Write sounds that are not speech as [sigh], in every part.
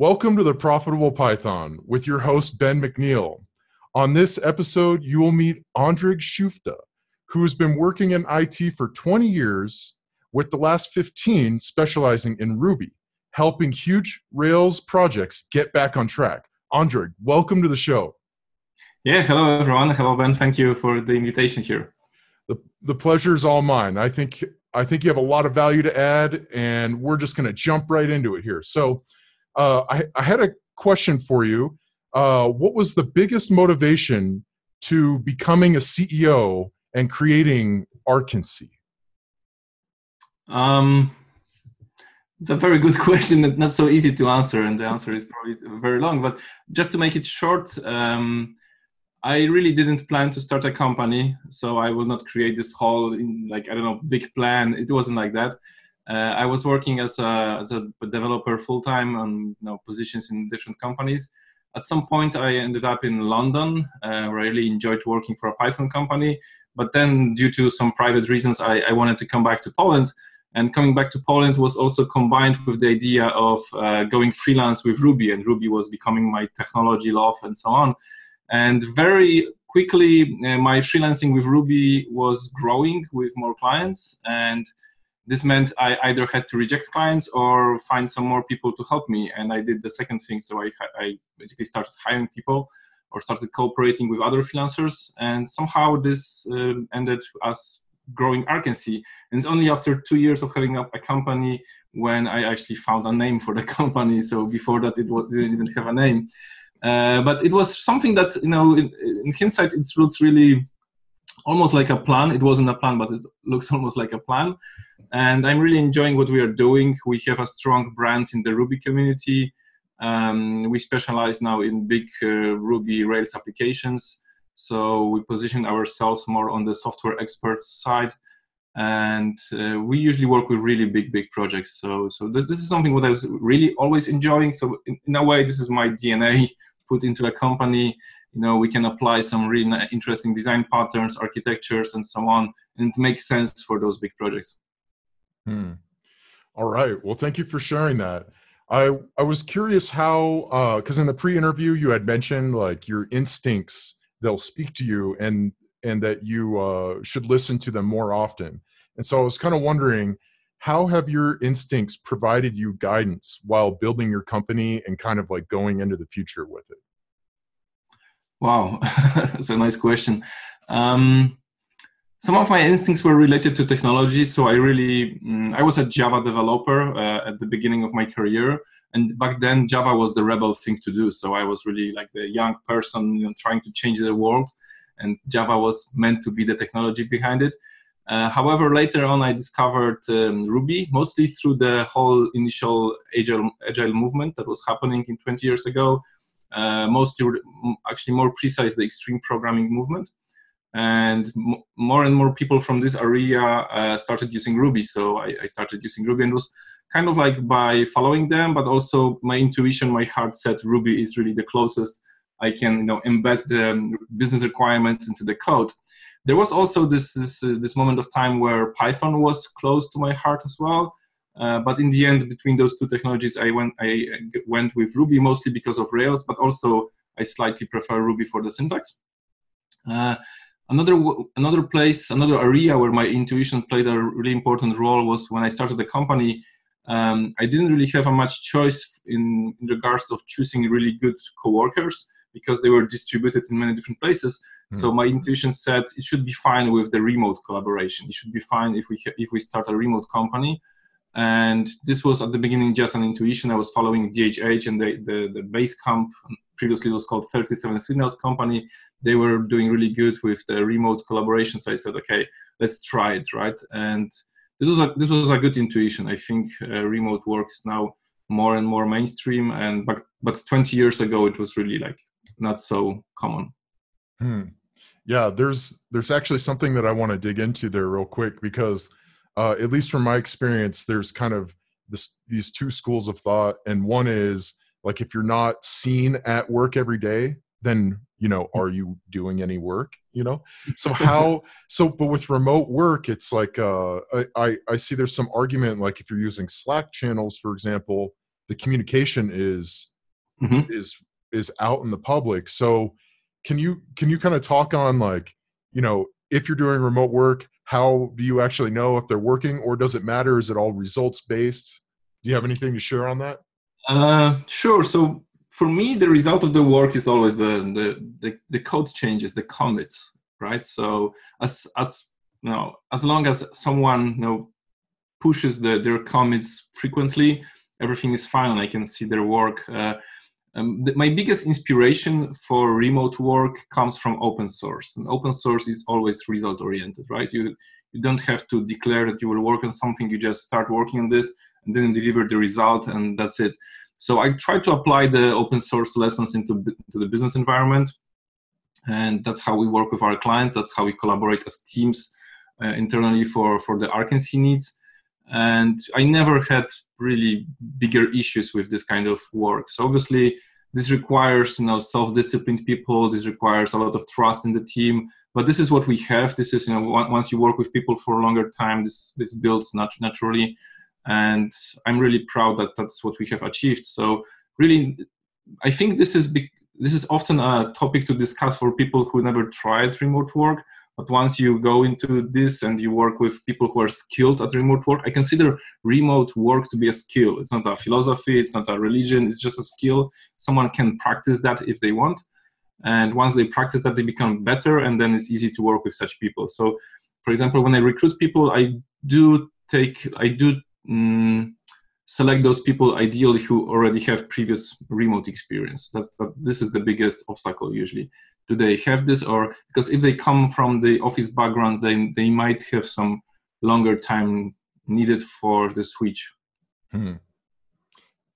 Welcome to the Profitable Python with your host, Ben McNeil. On this episode, you will meet Andrzej Krzywda, who has been working in IT for 20 years, with the last 15 specializing in Ruby, helping huge Rails projects get back on track. Andrzej, welcome to the show. Yeah, hello everyone. Hello Ben. Thank you for the invitation here. The the pleasure is all mine. I think I think you have a lot of value to add, and we're just going to jump right into it here. So uh, I, I, had a question for you. Uh, what was the biggest motivation to becoming a CEO and creating Arkency? Um, it's a very good [laughs] question not so easy to answer, and the answer is probably very long. But just to make it short, um, I really didn't plan to start a company, so I will not create this whole like I don't know big plan. It wasn't like that. Uh, I was working as a, as a developer full time on you know, positions in different companies. At some point, I ended up in London, uh, I really enjoyed working for a Python company. But then, due to some private reasons, I, I wanted to come back to Poland. And coming back to Poland was also combined with the idea of uh, going freelance with Ruby, and Ruby was becoming my technology love and so on. And very quickly, uh, my freelancing with Ruby was growing with more clients and this meant I either had to reject clients or find some more people to help me. And I did the second thing. So I, I basically started hiring people or started cooperating with other freelancers. And somehow this uh, ended us growing Arkency. And it's only after two years of having a company when I actually found a name for the [laughs] company. So before that, it, was, didn't even have a name. Uh, but it was something that, you know, in, in hindsight, it looks really almost like a plan. It wasn't a plan, but it looks [laughs] almost like a plan. And I'm really enjoying what we are doing. We have a strong brand in the Ruby community. Um, we specialize now in big uh, Ruby Rails applications. So we position ourselves more on the software experts side. And uh, we usually work with really big, big projects. So, so this, this is something what I was really always enjoying. So in, in a way, this is my DNA [laughs] put into a company you know we can apply some really interesting design patterns architectures and so on and it makes sense for those big projects. Hmm. all right. Well thank you for sharing that. I i was curious how because uh, in the pre-interview you had mentioned like your instincts they'll speak to you and and that you uh, should listen to them more often. And so i was kind of wondering how have your instincts provided you guidance while building your company and kind of like going into the future with it Wow, [laughs] that's a nice question. Um, some of my instincts were related to technology, so I really mm, I was a Java developer uh, at the beginning of my career, and back then Java was the rebel thing to do. So I was really like the young person you know, trying to change the world, and Java was meant to be the technology behind it. Uh, however, later on, I discovered um, Ruby mostly through the whole initial agile, agile movement that was happening in 20 years ago mostly actually more precise the extreme programming movement. And more and more people from this area uh, started using ruby. So I, I, started using ruby and was kind of like by following them but also my intuition my heart said ruby is really the closest i can you know embed the business requirements into the code. There was also this this, uh, this moment of time where python was close to my heart as well uh, but in the end, between those two technologies, I went I went with Ruby mostly because of Rails, but also I slightly prefer Ruby for the syntax. Uh, another another place, another area where my intuition played a really important role was when I started the company. Um, I didn't really have a much choice in, in regards of choosing really good coworkers because they were distributed in many different places. Mm. So my intuition said it should be fine with the remote collaboration. It should be fine if we if we start a remote company and this was at the beginning just an intuition. I was following DHH and the, the, the Basecamp, previously was called 37 Signals Company. They were doing really good with the remote collaboration. So I said, okay, let's try it, right? And this was a, this was a good intuition. I think uh, remote works now more and more mainstream. And but but 20 years ago, it was really like not so common. Hmm. Yeah, there's there's actually something that I want to dig into there real quick because uh, at least from my experience, there's kind of this, these two schools of thought, and one is like if you're not seen at work every day, then you know, are you doing any work? You know, so [laughs] how? So, but with remote work, it's like uh, I I see there's some argument like if you're using Slack channels, for example, the communication is Mhm. is is out in the public. So can you can you kind of talk on like you know if you're doing remote work, how do you actually know if they're working, or does it matter? Is it all results based? Do you have anything to share on that? Uh, sure. So for me, the result of the work is always the the the, the code changes, the commits, right? So as as you know, as long as someone you know pushes the, their commits frequently, everything is fine. I can see their work. Uh, um, my biggest inspiration for remote work comes from open source, and open source is always result oriented, right? You you don't have to declare that you will work on something. You just start working on this and then deliver the result, and that's it. So I try to apply the open source lessons into, into the business environment, and that's how we work with our clients. That's how we collaborate as teams uh, internally for for the Arkency needs. And I never had really bigger issues with this kind of work. So obviously, this requires you know self-disciplined people. This requires a lot of trust in the team. But this is what we have. This is you know once you work with people for a longer time, this this builds nat- naturally and i'm really proud that that's what we have achieved so really i think this is big, this is often a topic to discuss for people who never tried remote work but once you go into this and you work with people who are skilled at remote work i consider remote work to be a skill it's not a philosophy it's not a religion it's just a skill someone can practice that if they want and once they practice that they become better and then it's easy to work with such people so for example when i recruit people i do take i do mm, select those people ideally who already have previous remote experience. That's that, this is the biggest obstacle usually. Do they have this, or because if they come from the office background, they they might have some longer time needed for the switch. Hmm.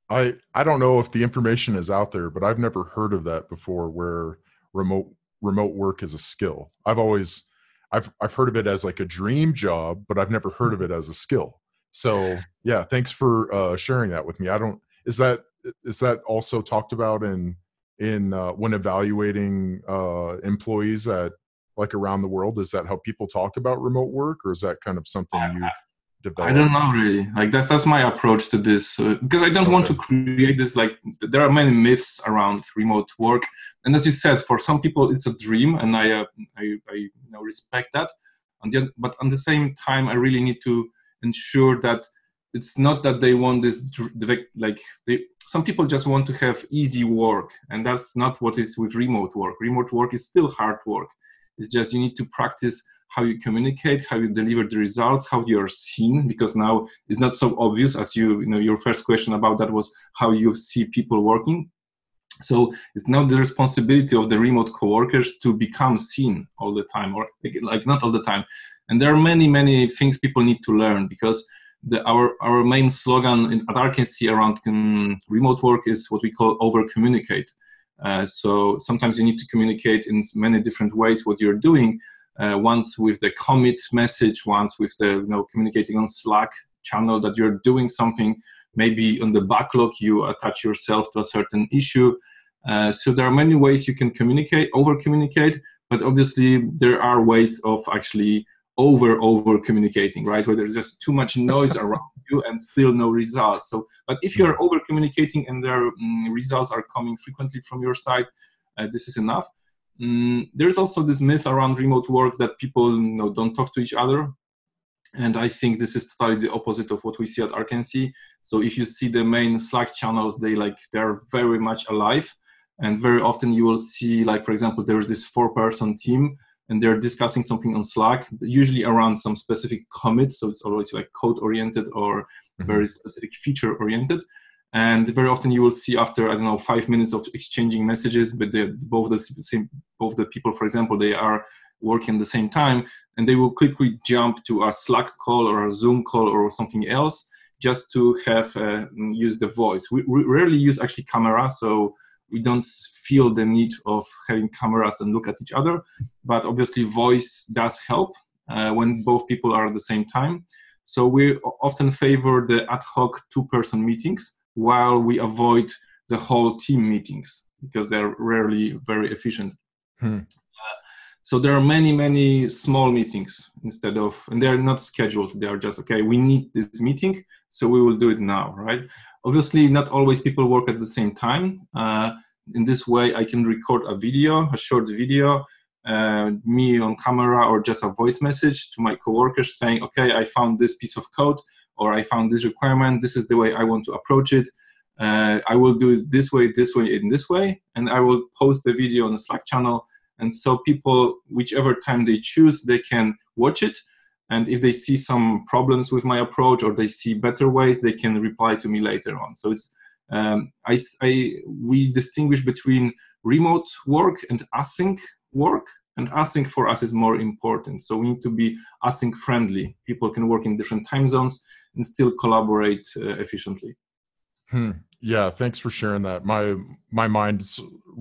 I I don't know if the information is out there, but I've never heard of that before. Where remote remote work is a skill. I've always I've I've heard of it as like a dream job, but I've never heard of it as a skill. So yeah, thanks for uh, sharing that with me. I don't is that is that also talked about in in uh, when evaluating uh, employees at like around the world? Is that how people talk about remote work, or is that kind of something you've developed? I don't know really. Like that's that's my approach to this uh, because I don't want to create this. Like there are many myths around remote work, and as you said, for some people it's a dream, and I uh, I, I you know, respect that. And but at the same time, I really need to ensure that it's not that they want this like they some people just want to have easy work and that's not what is with remote work. Remote work is still hard work. It's just you need to practice how you communicate how you deliver the results how you are seen because now it's not so obvious as you you know your first question about that was how you see people working. So it's now the responsibility of the remote coworkers to become seen all the time or like not all the time. And there are many many things people need to learn because the, our our main slogan in, at Arkency around um, remote work is what we call over communicate. Uh, so sometimes you need to communicate in many different ways what you're doing. Uh, once with the commit message, once with the you know communicating on Slack channel that you're doing something. Maybe on the backlog you attach yourself to a certain issue. Uh, so there are many ways you can communicate, over communicate, but obviously there are ways of actually over over communicating right? Where there's just too much noise [laughs] around you and still no results. So but if you're over communicating and their mm, results are coming frequently from your side uh, this is enough. Mm, there's also this myth around remote work that people you know don't talk to each other. And i think this is totally the opposite of what we see at Arkency. so if you see the main slack channels they like they're very much alive. And very often you will see like for example there's this four person team and they're discussing something on Slack, usually around some specific commit. So it's always like code oriented or mm-hmm. very specific feature oriented. And very often you will see after I don't know five minutes of exchanging messages, but both the same both the people, for example, they are working at the same time, and they will quickly jump to a Slack call or a Zoom call or something else just to have uh, use the voice. We, we rarely use actually camera, so we don't feel the need of having cameras and look at each other but obviously voice does help uh, when both people are at the same time. So we often favor the ad hoc two person meetings while we avoid the whole team meetings because they're rarely very efficient. Hmm. uh, so there are many many small meetings instead of and they're not scheduled. They are just okay we need this meeting so we will do it now right obviously, not always people work at the same time. Uh, in this way, I can record a video, a short video, uh, me on camera or just a voice message to my coworkers saying, okay, I found this piece of code or I found this requirement. This is the way I want to approach it. Uh, I will do it this way, this way, in this way, and I will post the video on the Slack channel. And so people, whichever time they choose, they can watch it. And if they see some problems with my approach or they see better ways, they can reply to me later on. So it's um, I, I, we distinguish between remote work and async work and async for us is more important. So we need to be async friendly. People can work in different time zones and still collaborate uh, efficiently. Hmm. yeah thanks for sharing that. My my mind's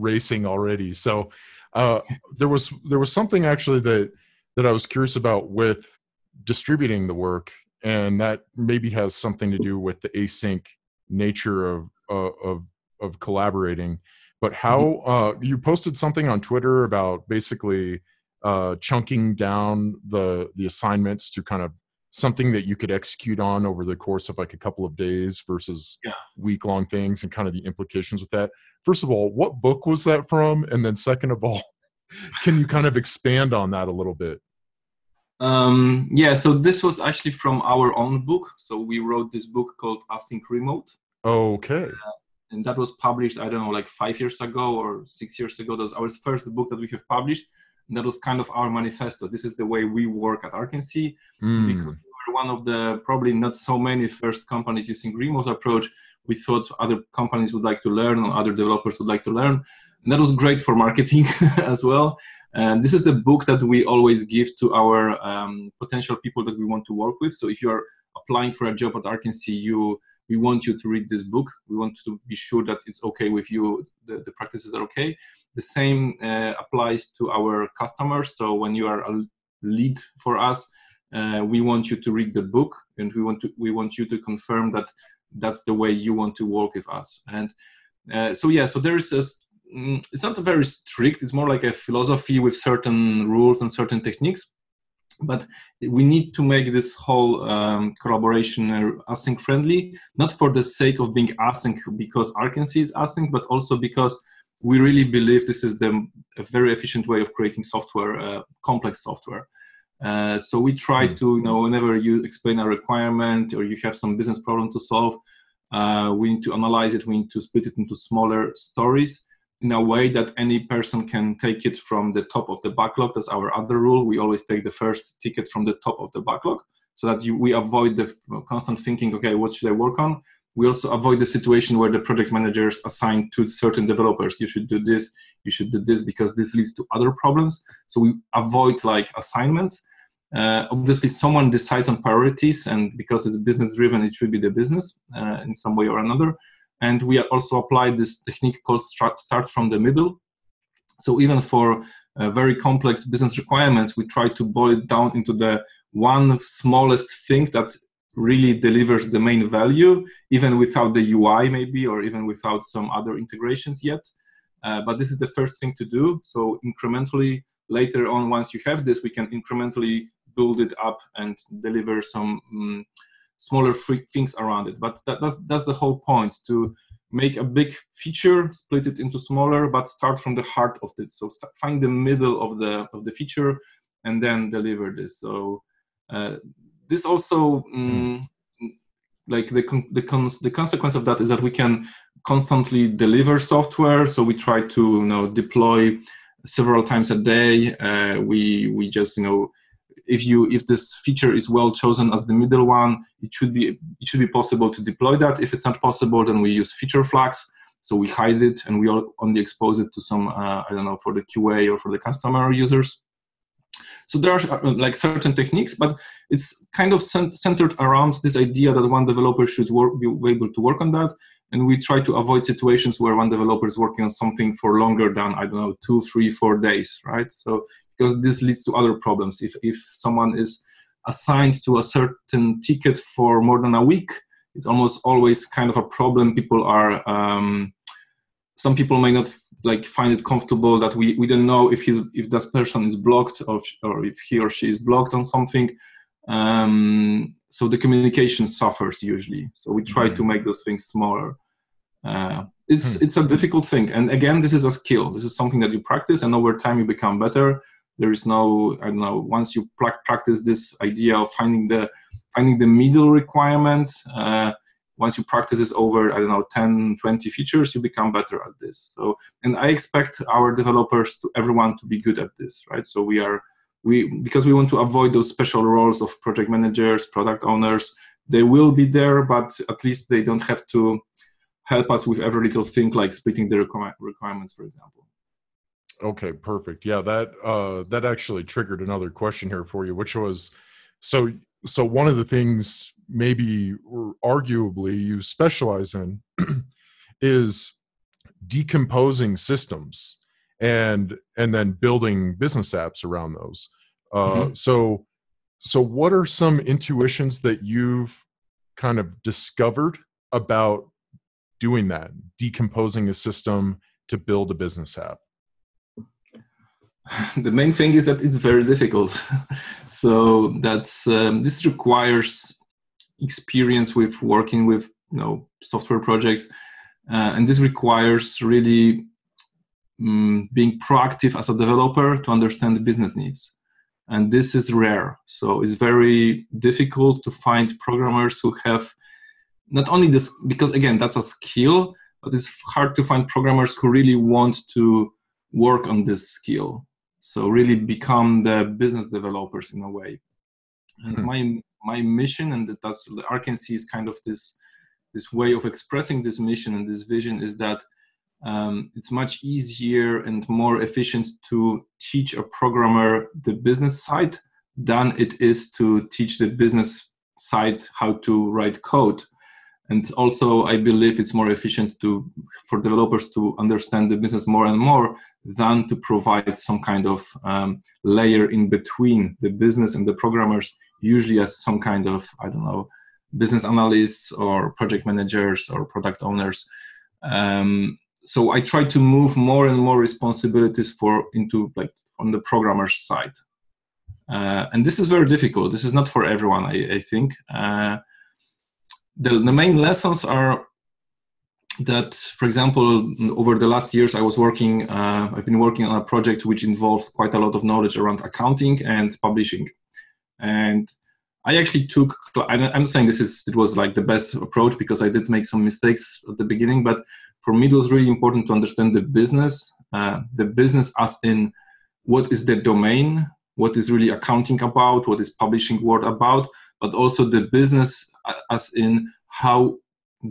racing already. So uh, [laughs] there was there was something actually that that i was curious about with distributing the work and that maybe has something to do with the async nature of uh, of of collaborating but how mm-hmm. uh, you posted something on Twitter about basically uh, chunking down the the assignments to kind of something that you could execute on over the course of like a couple of days versus yeah. week long things and kind of the implications with that. First of all, what book was that from? And then second of all, [laughs] can you kind of expand on that a little bit? Um, yeah, so this was actually from our own book. So we wrote this book called Async Remote. Okay. Uh, and that was published i don't know like five years ago or six years ago that was our first book that we have published and that was kind of our manifesto this is the way we work at Arkency mm. because we were one of the probably not so many first companies using remote approach we thought other companies would like to learn or other developers would like to learn and that was great for marketing [laughs] as well. And this is the book that we always give to our um, potential people that we want to work with. So if you are applying for a job at Arkency you we want you to read this book. We want to be sure that it's okay with you. The, the practices are okay. The same uh, applies to our customers. So when you are a lead for us uh, we want you to read the book and we want to we want you to confirm that that's the way you want to work with us. And uh, so yeah so there's a mm, it's not very strict. It's more like a philosophy with certain rules and certain techniques. But we need to make this whole um, collaboration async friendly not for the sake of being async because Arkency is async but also because we really believe this is the a very efficient way of creating software uh, complex software. Uh, so we try hmm. to you know whenever you explain a requirement or you have some business problem to solve uh, we need to analyze it. We need to split it into smaller stories in a way that any person can take it from the top of the backlog. That's our other rule. We always take the first ticket from the top of the backlog so that you, we avoid the constant thinking, okay, what should I work on? We also avoid the situation where the project managers assign to certain developers, you should do this, you should do this, because this leads to other problems. So we avoid like assignments. Uh, obviously, someone decides on priorities, and because it's business driven, it should be the business uh, in some way or another. And we also apply this technique called start from the middle. So even for uh, very complex business requirements, we try to boil it down into the one smallest thing that really delivers the main value, even without the UI maybe, or even without some other integrations yet. Uh, but this is the first thing to do. So incrementally, later on, once you have this, we can incrementally build it up and deliver some um, smaller things around it. But that, that's that's the whole point to make a big feature, split it into smaller, but start from the heart of it. So find the middle of the of the feature, and then deliver this. So uh, this also. Um, like the the, cons- the consequence of that is that we can constantly deliver software so we try to you know deploy several times a day uh, we we just you know if you if this feature is well chosen as the middle one it should be it should be possible to deploy that. If it's not possible then we use feature flags. So we hide it and we only expose it to some uh, i don't know for the qa or for the customer users. So there are uh, like certain techniques but it's kind of centered around this idea that one developer should work, be able to work on that. And we try to avoid situations where one developer is working on something for longer than i don't know two three four days right? So because this leads to other problems. If, if someone is assigned to a certain ticket for more than a week, it's almost always kind of a problem. People are, um, some people may not like find it comfortable that we, we don't know if he's if this person is blocked or, or if he or she is blocked on something. um, so the communication suffers usually so we try mm-hmm. to make those things smaller uh, it's hmm. it's a difficult thing and again this is a skill this is something that you practice and over time you become better there is no i don't know once you practice this idea of finding the finding the middle requirement uh, once you practice this over i don't know 10 20 features you become better at this. So and i expect our developers to everyone to be good at this right? So we are we because we want to avoid those special roles of project managers product owners they will be there but at least they don't have to help us with every little thing like splitting the requirements for example okay perfect. Yeah that uh that actually triggered another question here for you which was so so one of the things maybe or arguably you specialize in [clears throat] is decomposing systems and and then building business apps around those. Uh, mm-hmm. so so what are some intuitions that you've kind of discovered about doing that decomposing a system to build a business app [laughs] the main thing is that it's very difficult. [laughs] So that's um, this requires experience with working with you know software projects uh, and this requires really um, being proactive as a developer to understand the business needs. And this is rare. So it's very difficult to find programmers who have not only this because again that's a skill but it's hard to find programmers who really want to work on this skill so really become the business developers in a way and hmm. my my mission and that's the Arkency is kind of this this way of expressing this mission and this vision is that um, it's much easier and more efficient to teach a programmer the business side than it is to teach the business side how to write code and also i believe it's more efficient to for developers to understand the business more and more than to provide some kind of um, layer in between the business and the programmers usually as some kind of i don't know business analysts or project managers or product owners. Um, so i try to move more and more responsibilities for into like on the programmer's side. Uh, and this is very difficult. This is not for everyone i, I think. Uh, the, the main lessons are that for example over the last years i was working uh, i've been working on a project which involves quite a lot of knowledge around accounting and publishing. And i actually took i'm saying this is it was like the best approach because i did make some mistakes at the beginning but for me it was really important to understand the business uh, the business as in what is the domain what is really accounting about what is publishing word about but also the business as in how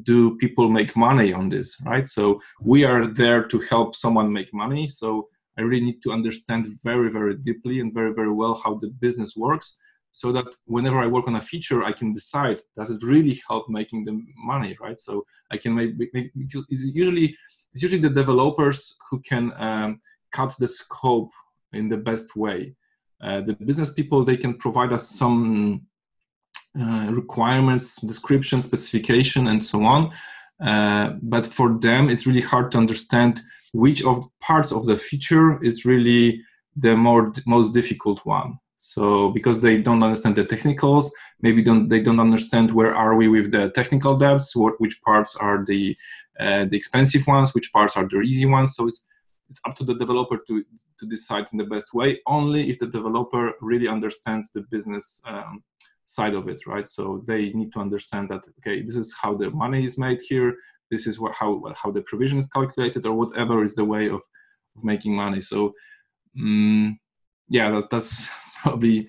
do people make money on this right? So we are there to help someone make money. So i really need to understand very very deeply and very very well how the business works so that whenever i work on a feature i can decide does it really help making the money right? So i can make, make it's usually it's usually the developers who can um, cut the scope in the best way. Uh, the business people they can provide us some uh, requirements, description, specification, and so on. Uh, but for them, it's really hard to understand which of parts of the feature is really the more most difficult one. So because they don't understand the technicals, maybe don't they don't understand where are we with the technical debts, what which parts are the uh, the expensive ones, which parts are the easy ones. So it's it's up to the developer to to decide in the best way. Only if the developer really understands the business um, side of it right? So they need to understand that okay this is how the money is made here. This is what how how the provision is calculated or whatever is the way of, of making money. So um, yeah that, that's [laughs] probably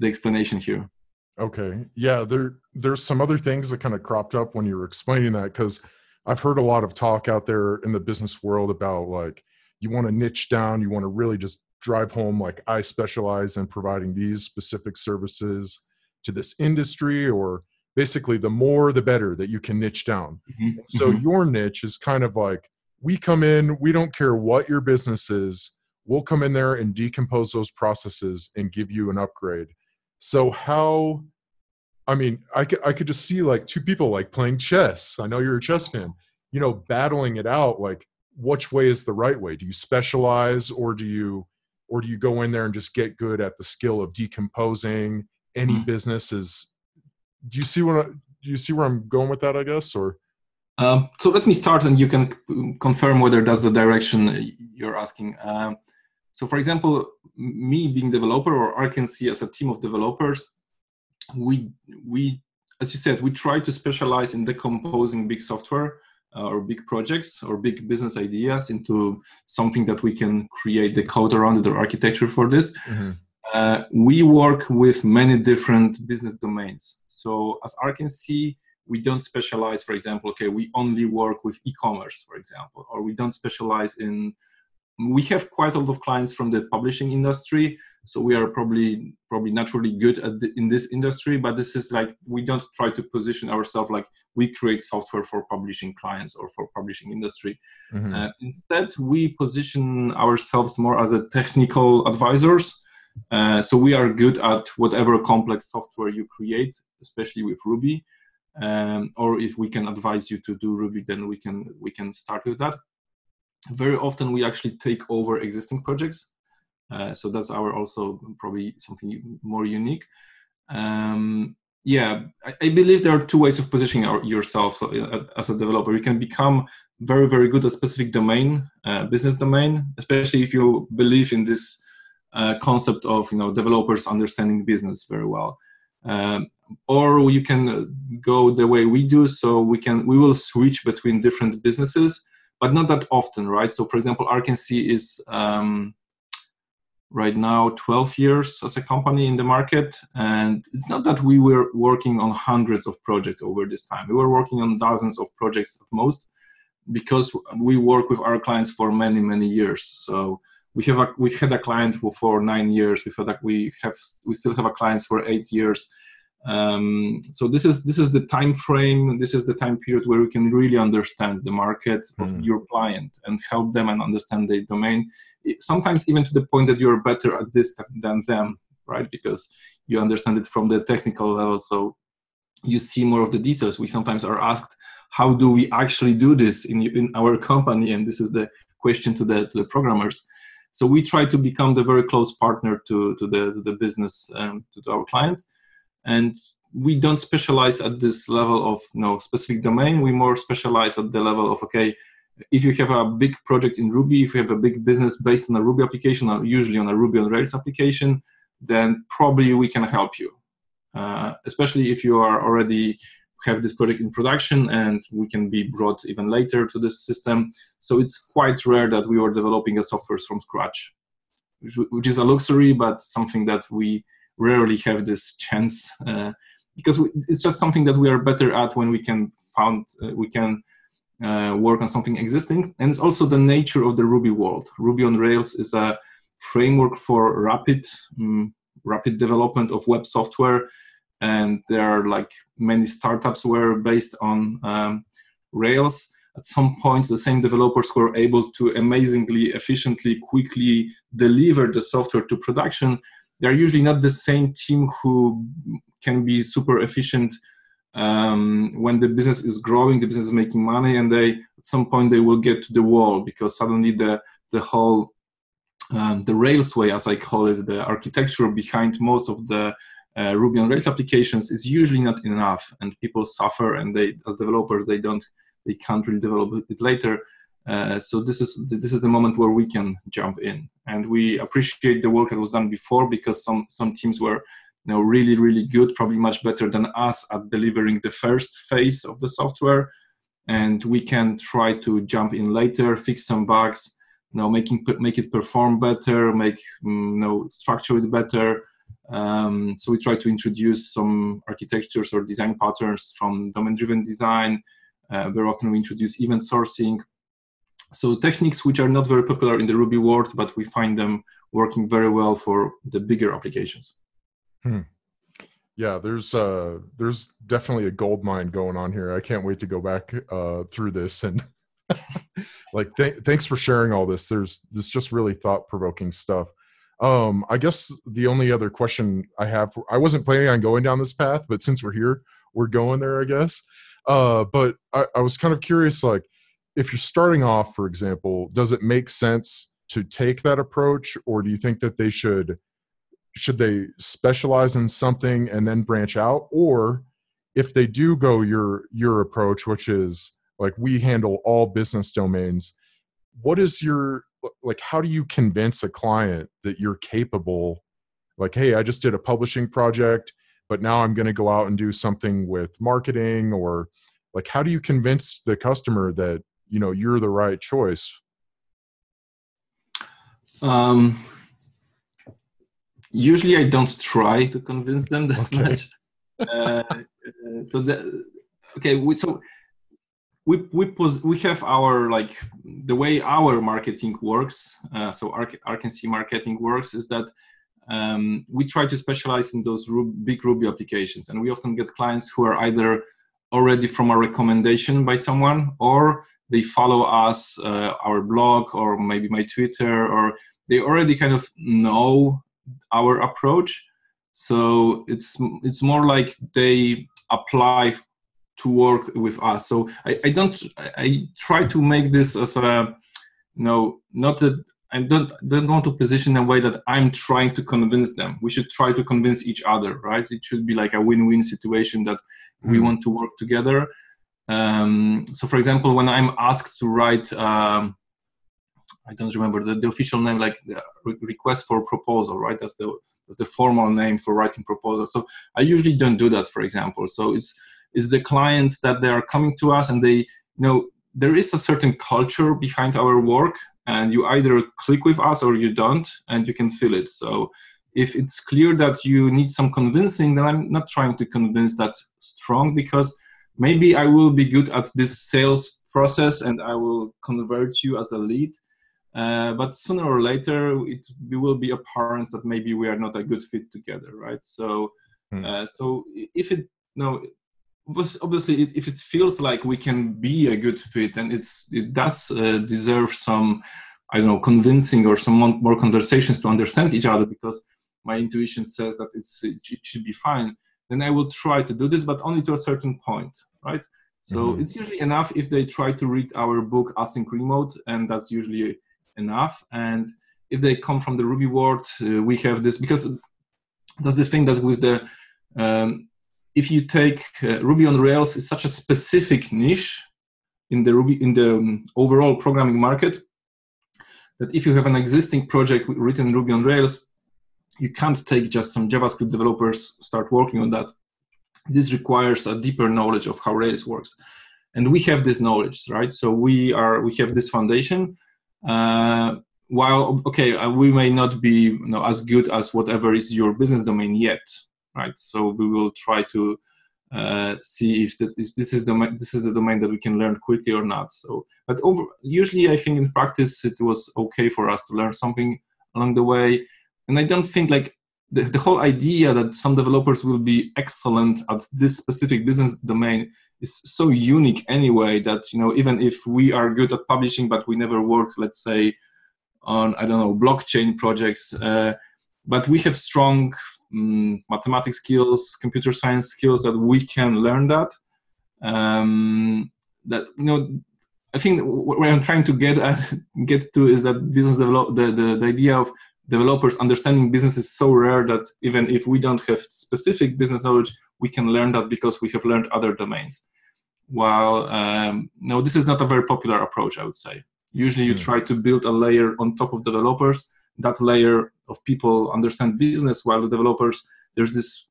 the explanation here. Okay. Yeah there there's some other things that kind of cropped up when you were explaining that because i've heard a lot of talk out there in the business world about like you want to niche down you want to really just drive home like i specialize in providing these specific services to this industry or basically the more the better that you can niche down. Mm-hmm. so mm-hmm. your niche is kind of like we come in we don't care what your business is we'll come in there and decompose those processes and give you an upgrade. So how i mean i could, I could just see like two people like playing chess. I know you're a chess fan. You know battling it out like which way is the right way? Do you specialize or do you or do you go in there and just get good at the skill of decomposing any mm-hmm. business is do you see what do you see where i'm going with that i guess or um, so let me start and you can confirm whether that's the direction you're asking um, so for example me being developer or Arkency as a team of developers we we as you said we try to specialize in decomposing big software uh, or big projects or big business ideas into something that we can create the code around it or architecture for this mm-hmm. Uh, we work with many different business domains. So as I can see, we don't specialize for example okay we only work with e-commerce for example or we don't specialize in we have quite a lot of clients from the publishing industry. So we are probably probably naturally good the, in this industry but this is like we don't try to position ourselves like we create software for publishing clients or for publishing industry. Mm-hmm. uh, instead we position ourselves more as a technical advisors uh, so we are good at whatever complex software you create especially with ruby. Um, or if we can advise you to do ruby then we can we can start with that. Very often we actually take over existing projects. Uh, so that's our also probably something more unique. Um, yeah I, I, believe there are two ways of positioning our, yourself uh, as a developer. You can become very very good at specific domain uh, business domain especially if you believe in this concept of you know developers understanding business very well um, or you can go the way we do so we can we will switch between different businesses but not that often, right? So, for example, Arkency is um, right now 12 years as a company in the market, and it's not that we were working on hundreds of projects over this time. We were working on dozens of projects at most, because we work with our clients for many, many years. So we have a, we've had a client for nine years. We've had a, we have we still have a clients for eight years. Um, so this is this is the time frame this is the time period where we can really understand the market of mm. your client and help them and understand the domain. Sometimes even to the point that you're better at this than them right? Because you understand it from the technical level so you see more of the details. We sometimes are asked how do we actually do this in, in our company? And this is the question to the, to the programmers so we try to become the very close partner to, to, the, to the business um, to, to our client. And we don't specialize at this level of you know specific domain. We more specialize at the level of okay if you have a big project in ruby if you have a big business based on a ruby application or usually on a ruby on rails application then probably we can help you. Uh, especially if you are already have this project in production and we can be brought even later to this system. So it's quite rare that we are developing a software from scratch which, is a luxury but something that we rarely have this chance uh, because we, it's just something that we are better at when we can found uh, we can uh, work on something existing. And it's also the nature of the ruby world. Ruby on rails is a framework for rapid um, rapid development of web software and there are like many startups were based on um, rails. At some point the same developers were able to amazingly efficiently quickly deliver the software to production. They're usually not the same team who can be super efficient um, when the business is growing, the business is making money, and they at some point they will get to the wall because suddenly the the whole um, the Rails way, as I call it, the architecture behind most of the uh, Ruby on Rails applications is usually not enough, and people suffer, and they as developers they don't they can't really develop it later. Uh, so this is this is the moment where we can jump in, and we appreciate the work that was done before because some some teams were you know really really good, probably much better than us at delivering the first phase of the software, and we can try to jump in later, fix some bugs, you know, making make it perform better, make mm, you know structure it better. Um, so we try to introduce some architectures or design patterns from domain-driven design. Uh, very often we introduce event sourcing so techniques which are not very popular in the Ruby world, but we find them working very well for the bigger applications. Hmm. Yeah, there's uh, there's definitely a gold mine going on here. I can't wait to go back uh, through this and [laughs] like th- thanks for sharing all this. There's this just really thought provoking stuff. Um, I guess the only other question I have, I wasn't planning on going down this path, but since we're here, we're going there, I guess. Uh, but I, I was kind of curious, like if you're starting off, for example, does it make sense to take that approach, or do you think that they should should they specialize in something and then branch out or if they do go your your approach which is like we handle all business domains what is your like how do you convince a client that you're capable? Like hey i just did a publishing project but now i'm going to go out and do something with marketing or like how do you convince the customer that you know you're the right choice? Um usually i don't try to convince them that okay. much. Uh, uh, so the okay we, so we we pos- we have our like the way our marketing works uh, so Arkency marketing works is that um, we try to specialize in those big ruby applications. And we often get clients who are either already from a recommendation by someone or they follow us uh, our blog or maybe my twitter or they already kind of know our approach. So it's it's more like they apply to work with us so i, I don't i try to make this as a you know not that I don't don't want to position in a way that I'm trying to convince them. We should try to convince each other, right? It should be like a win-win situation that mm. we hmm. want to work together. Um, so, for example, when I'm asked to write, um, I don't remember the, the official name, like the request for proposal, right? That's the that's the formal name for writing proposal. So I usually don't do that, for example. So it's it's the clients that they are coming to us and they you know there is a certain culture behind our work and you either click with us or you don't and you can feel it. So if it's clear that you need some convincing then i'm not trying to convince that strong because maybe i will be good at this sales process and i will convert you as a lead. Uh, but sooner or later it, it, will be apparent that maybe we are not a good fit together right? So hmm. uh, so if it no obviously if it feels like we can be a good fit and it's it does uh, deserve some i don't know convincing or some more conversations to understand each other because my intuition says that it's it, should be fine. Then i will try to do this but only to a certain point right? So mm-hmm. it's usually enough if they try to read our book async remote and that's usually enough. And if they come from the ruby world uh, we have this because that's the thing that with the um, if you take uh, Ruby on Rails it's such a specific niche in the Ruby in the um, overall programming market that if you have an existing project written in Ruby on Rails, you can't take just some JavaScript developers start working on that. This requires a deeper knowledge of how Rails works, and we have this knowledge, right? So we are we have this foundation. Uh, while okay, uh, we may not be you know, as good as whatever is your business domain yet, right? So we will try to uh, see if, that, if this is the this is the domain that we can learn quickly or not. So, but over usually, I think in practice it was okay for us to learn something along the way, and I don't think like the, the whole idea that some developers will be excellent at this specific business domain is so unique anyway that you know even if we are good at publishing but we never worked let's say on i don't know blockchain projects uh, but we have strong um, mathematics skills, computer science skills that we can learn that. Um, that you know, I think what I'm trying to get at, [laughs] get to is that business develop the, the, the idea of developers understanding business is so rare that even if we don't have specific business knowledge, we can learn that because we have learned other domains. While um, no, this is not a very popular approach, I would say. Usually, you mm. try to build a layer on top of developers. That layer of people understand business while the developers there's this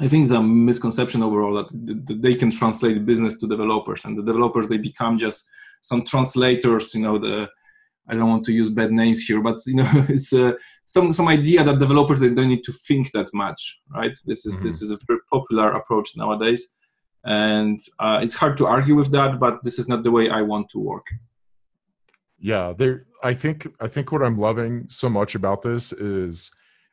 i think it's a misconception overall that they can translate business to developers and the developers they become just some translators you know the i don't want to use bad names here but you know [laughs] it's uh, some some idea that developers they don't need to think that much right this is mm-hmm. this is a very popular approach nowadays and uh, it's hard to argue with that but this is not the way i want to work yeah there i think i think what i'm loving so much about this is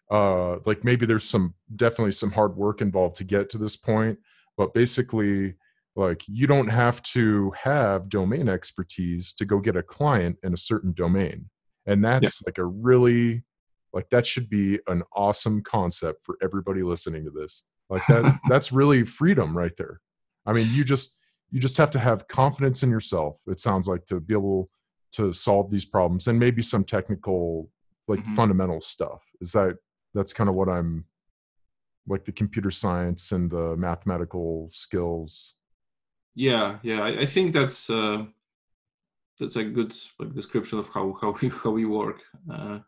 uh like maybe there's some definitely some hard work involved to get to this point but basically like you don't have to have domain expertise to go get a client in a certain domain and that's yeah. like a really like that should be an awesome concept for everybody listening to this like that [laughs] that's really freedom right there i mean you just you just have to have confidence in yourself it sounds like to be able to solve these problems and maybe some technical like mm-hmm. fundamental stuff. Is that that's kind of what i'm like the computer science and the mathematical skills? Yeah yeah i, I think that's uh, that's a good like, description of how how we how we work. Uh,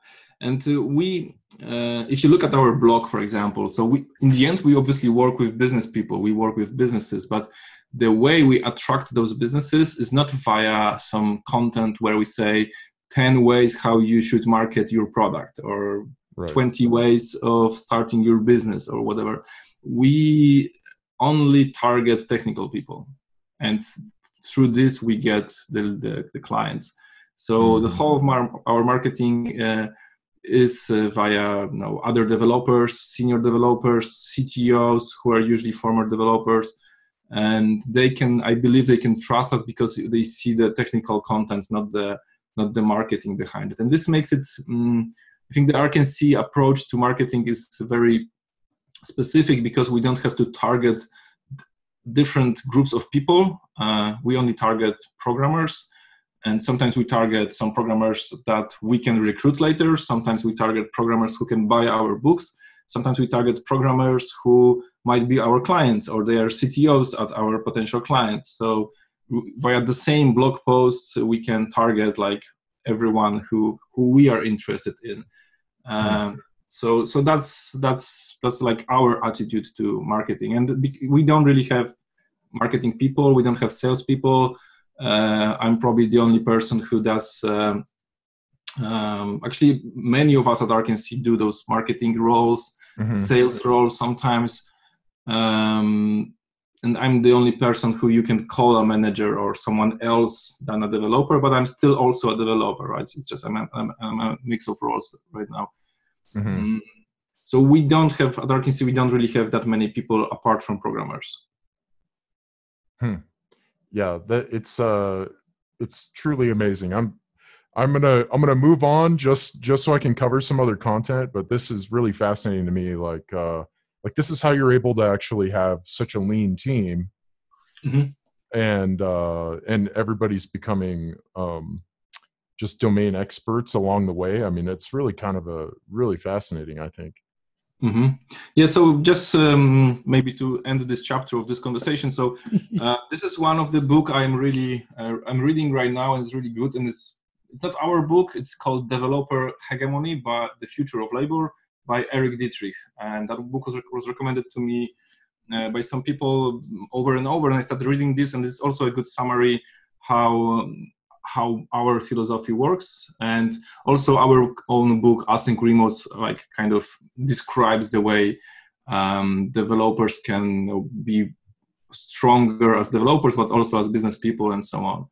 and uh, we uh, if you look at our blog for example so we in the end we obviously work with business people we work with businesses but the way we attract those businesses is not via some content where we say 10 ways how you should market your product or right. 20 ways of starting your business or whatever we only target technical people and through this we get the, the, the clients so mm-hmm. the whole of our, our marketing uh, is uh, via you know, other developers senior developers ctos who are usually former developers and they can i believe they can trust us because they see the technical content not the not the marketing behind it. And this makes it um, i think the Arkency approach to marketing is very specific because we don't have to target different groups of people. Uh, we only target programmers. And sometimes we target some programmers that we can recruit later. Sometimes we target programmers who can buy our books. Sometimes we target programmers who might be our clients or they are ctos at our potential clients. So via the same blog post we can target like everyone who who we are interested in. Um, so so that's that's that's like our attitude to marketing. And we don't really have marketing people. We don't have salespeople uh, i'm probably the only person who does um, um, actually many of us at Arkency do those marketing roles mm-hmm. sales roles sometimes um, and I'm the only person who you can call a manager or someone else than a developer, but I'm still also a developer, right? It's just I'm a, I'm, I'm a mix of roles right now. Mm-hmm. Um, so we don't have at Arkency, we don't really have that many people apart from programmers. Hmm. Yeah, that it's uh, it's truly amazing. I'm I'm gonna I'm gonna move on just just so I can cover some other content, but this is really fascinating to me. Like uh, like this is how you're able to actually have such a lean team. Mm-hmm. and uh and everybody's becoming um just domain experts along the way. I mean it's really kind of a really fascinating i think. Mm-hmm. yeah so just um, maybe to end this chapter of this conversation so [laughs] uh, this is one of the book i'm really uh, i'm reading right now and it's really good and it's it's not our book. It's called developer hegemony but the future of labor by Erik Dietrich, and that book was, was recommended to me uh, by some people over and over, and I started reading this, and it's also a good summary how um, how our philosophy works, and also our own book Async Remote, like kind of describes the way um, developers can be stronger as developers, but also as business people and so on.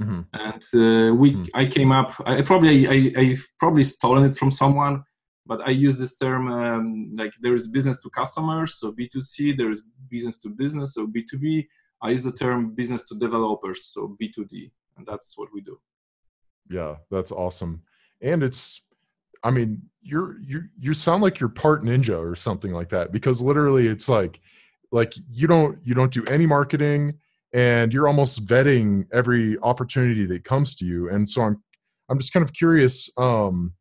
Mm-hmm. And uh, we, mm-hmm. I came up. I probably, I, I probably stolen it from someone but I use this term um, like there is business to customers, so B2C, there is business to business, so B2B. I use the term business to developers, so B2D, and that's what we do. Yeah, that's awesome. And it's, I mean, you're you you sound like you're part ninja or something like that because literally it's like like you don't you don't do any marketing and you're almost vetting every opportunity that comes to you and so i'm i'm just kind of curious um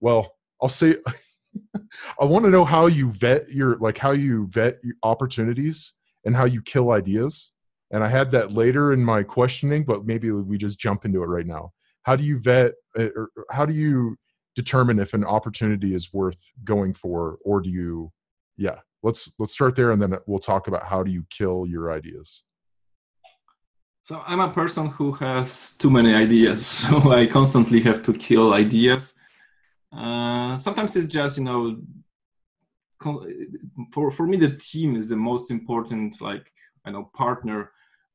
well I'll say [laughs] I want to know how you vet your like how you vet opportunities and how you kill ideas. And I had that later in my questioning, but maybe we just jump into it right now. How do you vet uh, or how do you determine if an opportunity is worth going for or do you yeah, let's let's start there and then we'll talk about how do you kill your ideas. So I'm a person who has too many ideas. [laughs] So I constantly have to kill ideas uh, sometimes it's just you know for for me the team is the most important like I know partner.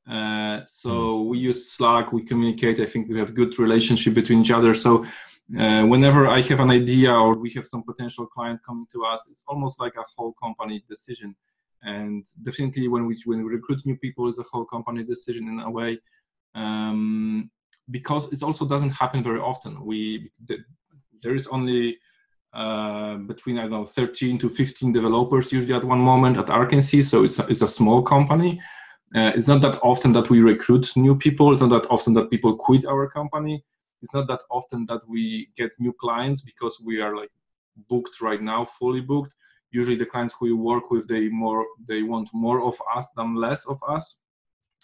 Uh, so hmm. we use Slack, we communicate. I think we have good relationship between each other. So uh, whenever I have an idea or we have some potential client coming to us, it's almost like a whole company decision. And definitely when we when we recruit new people, it's a whole company decision in a way. Um, because it also doesn't happen very often. We the, there is only uh, between I don't know 13 to 15 developers usually at one moment at Arkency, so it's a, it's a small company. Uh, it's not that often that we recruit new people. It's not that often that people quit our company. It's not that often that we get new clients because we are like booked right now, fully booked. Usually, the clients who we work with, they more they want more of us than less of us.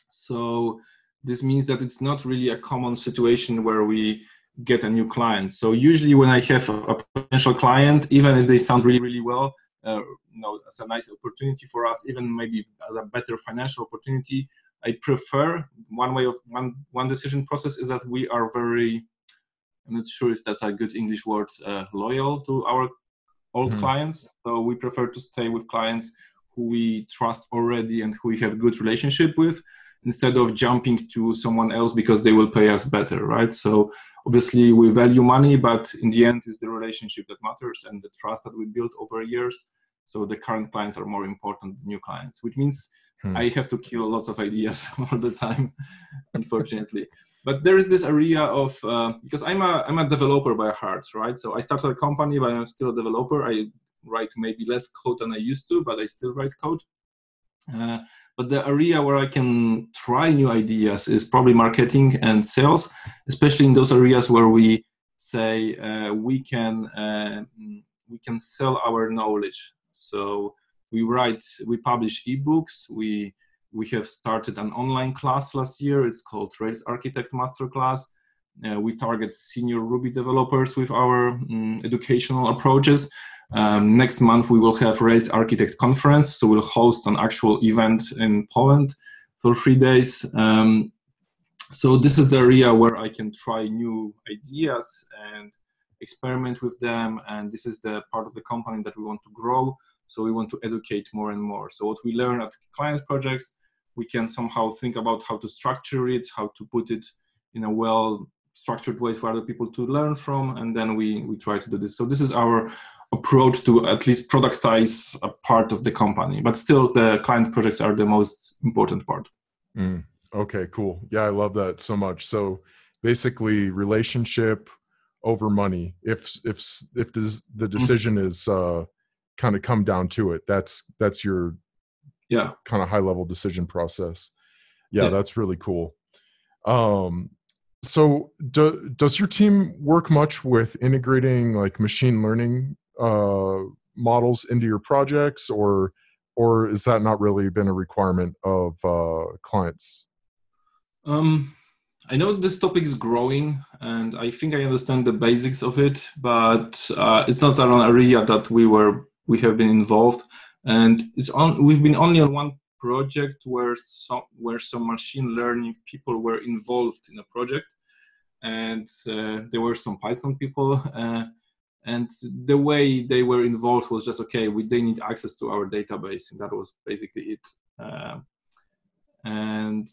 So this means that it's not really a common situation where we get a new client. So usually, when I have a potential client, even if they sound really really well, uh, you know, as a nice opportunity for us, even maybe a better financial opportunity, I prefer one way of one one decision process is that we are very I'm not sure if that's a good English word uh, loyal to our old mm-hmm. clients. So we prefer to stay with clients who we trust already and who we have good relationship with instead of jumping to someone else because they will pay us better right so obviously we value money but in the end it's the relationship that matters and the trust that we built over years so the current clients are more important than new clients which means Hmm. I have to kill lots of ideas [laughs] all the time, unfortunately. but there is this area of uh, because I'm a I'm a developer by heart, right? So I started a company, but I'm still a developer. I write maybe less code than I used to, but I still write code. Uh, but the area where I can try new ideas is probably marketing and sales, especially in those areas where we say uh, we can uh, we can sell our knowledge. So we write we publish ebooks. We we have started an online class last year. It's called rails architect masterclass. Uh, we target senior ruby developers with our um, educational approaches um, next month we will have rails architect conference so we'll host an actual event in poland for three days um, so this is the area where i can try new ideas and experiment with them and this is the part of the company that we want to grow so we want to educate more and more. So what we learn at client projects, we can somehow think about how to structure it, how to put it in a well structured way for other people to learn from, and then we we try to do this. So this is our approach to at least productize a part of the company, but still the client projects are the most important part. Mm, okay, cool. Yeah, I love that so much. So basically, relationship over money. If if if this, the mm-hmm. decision mm-hmm. is uh, kind of come down to it that's that's your yeah kind of high level decision process yeah, yeah. that's really cool um so do, does your team work much with integrating like machine learning uh models into your projects or or is that not really been a requirement of uh clients um I know this topic is growing, and I think I understand the basics of it, but uh, it's not an area that we were we have been involved, and it's on. We've been only on one project where some where some machine learning people were involved in a project, and uh, there were some Python people. Uh, and the way they were involved was just okay. We they need access to our database, and that was basically it. Uh, and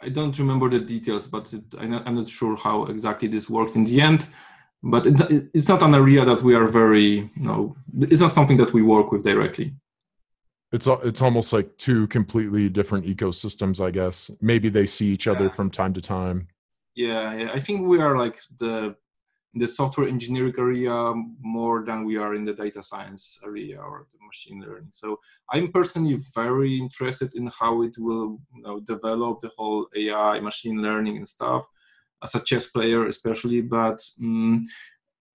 I don't remember the details, but it, I'm, not, I'm, not, sure how exactly this worked in the end but it, it's not an area that we are very you know it's not something that we work with directly it's it's almost like two completely different ecosystems i guess maybe they see each other yeah. from time to time yeah, yeah i think we are like the the software engineering area more than we are in the data science area or the machine learning so i'm personally very interested in how it will you know, develop the whole ai machine learning and stuff as a chess player especially but um,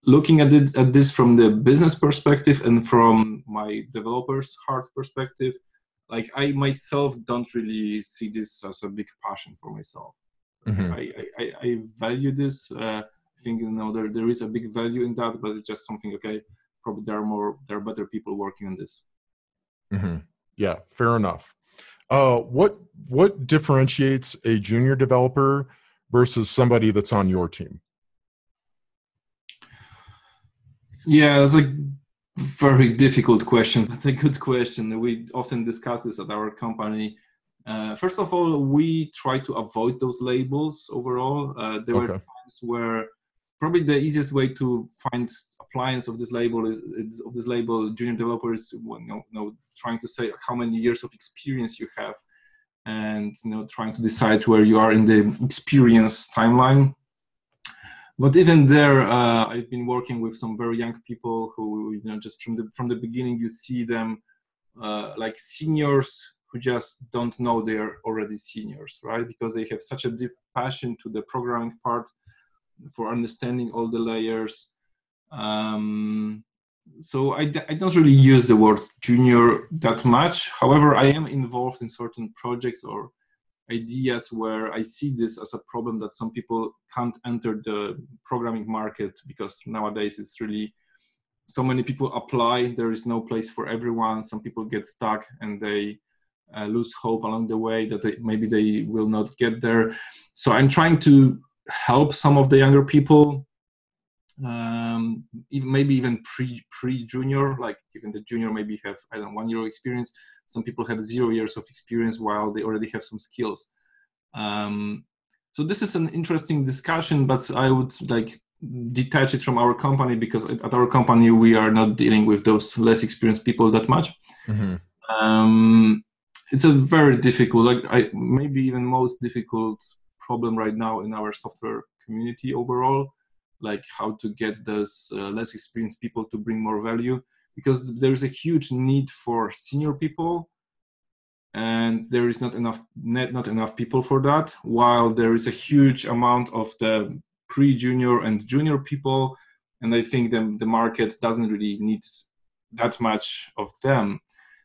looking at it at this from the business perspective and from my developers heart perspective like i myself don't really see this as a big passion for myself mm-hmm. I, I, I value this uh, think you know there, there is a big value in that but it's just something okay probably there are more there are better people working on this mm-hmm. yeah fair enough uh, what what differentiates a junior developer versus somebody that's on your team? Yeah, it's a very difficult question, but a good question. We often discuss this at our company. Uh, first of all, we try to avoid those labels overall. Uh, there okay. were times where probably the easiest way to find appliance of this label is, is of this label junior developers you know, you know, trying to say how many years of experience you have and you know trying to decide where you are in the experience timeline. But even there uh, i've been working with some very young people who you know just from the from the beginning you see them uh, like seniors who just don't know they're already seniors right? Because they have such a deep passion to the programming part for understanding all the layers Um, so I, I don't really use the word junior that much. However, I am involved in certain projects or ideas where I see this as a problem that some people can't enter the programming market because nowadays it's really so many people apply. There is no place for everyone. Some people get stuck and they uh, lose hope along the way that they, maybe they will not get there. So I'm trying to help some of the younger people um, even, maybe even pre pre junior, like even the junior maybe have I don't know one year of experience. Some people have zero years of experience while they already have some skills. Um, so this is an interesting discussion, but I would like detach it from our company because at our company we are not dealing with those less experienced people that much. Mm-hmm. Um, it's a very difficult, like I, maybe even most difficult problem right now in our software community overall like how to get those uh, less experienced people to bring more value because there's a huge need for senior people and there is not enough not enough people for that while there is a huge amount of the pre-junior and junior people and i think the, the market doesn't really need that much of them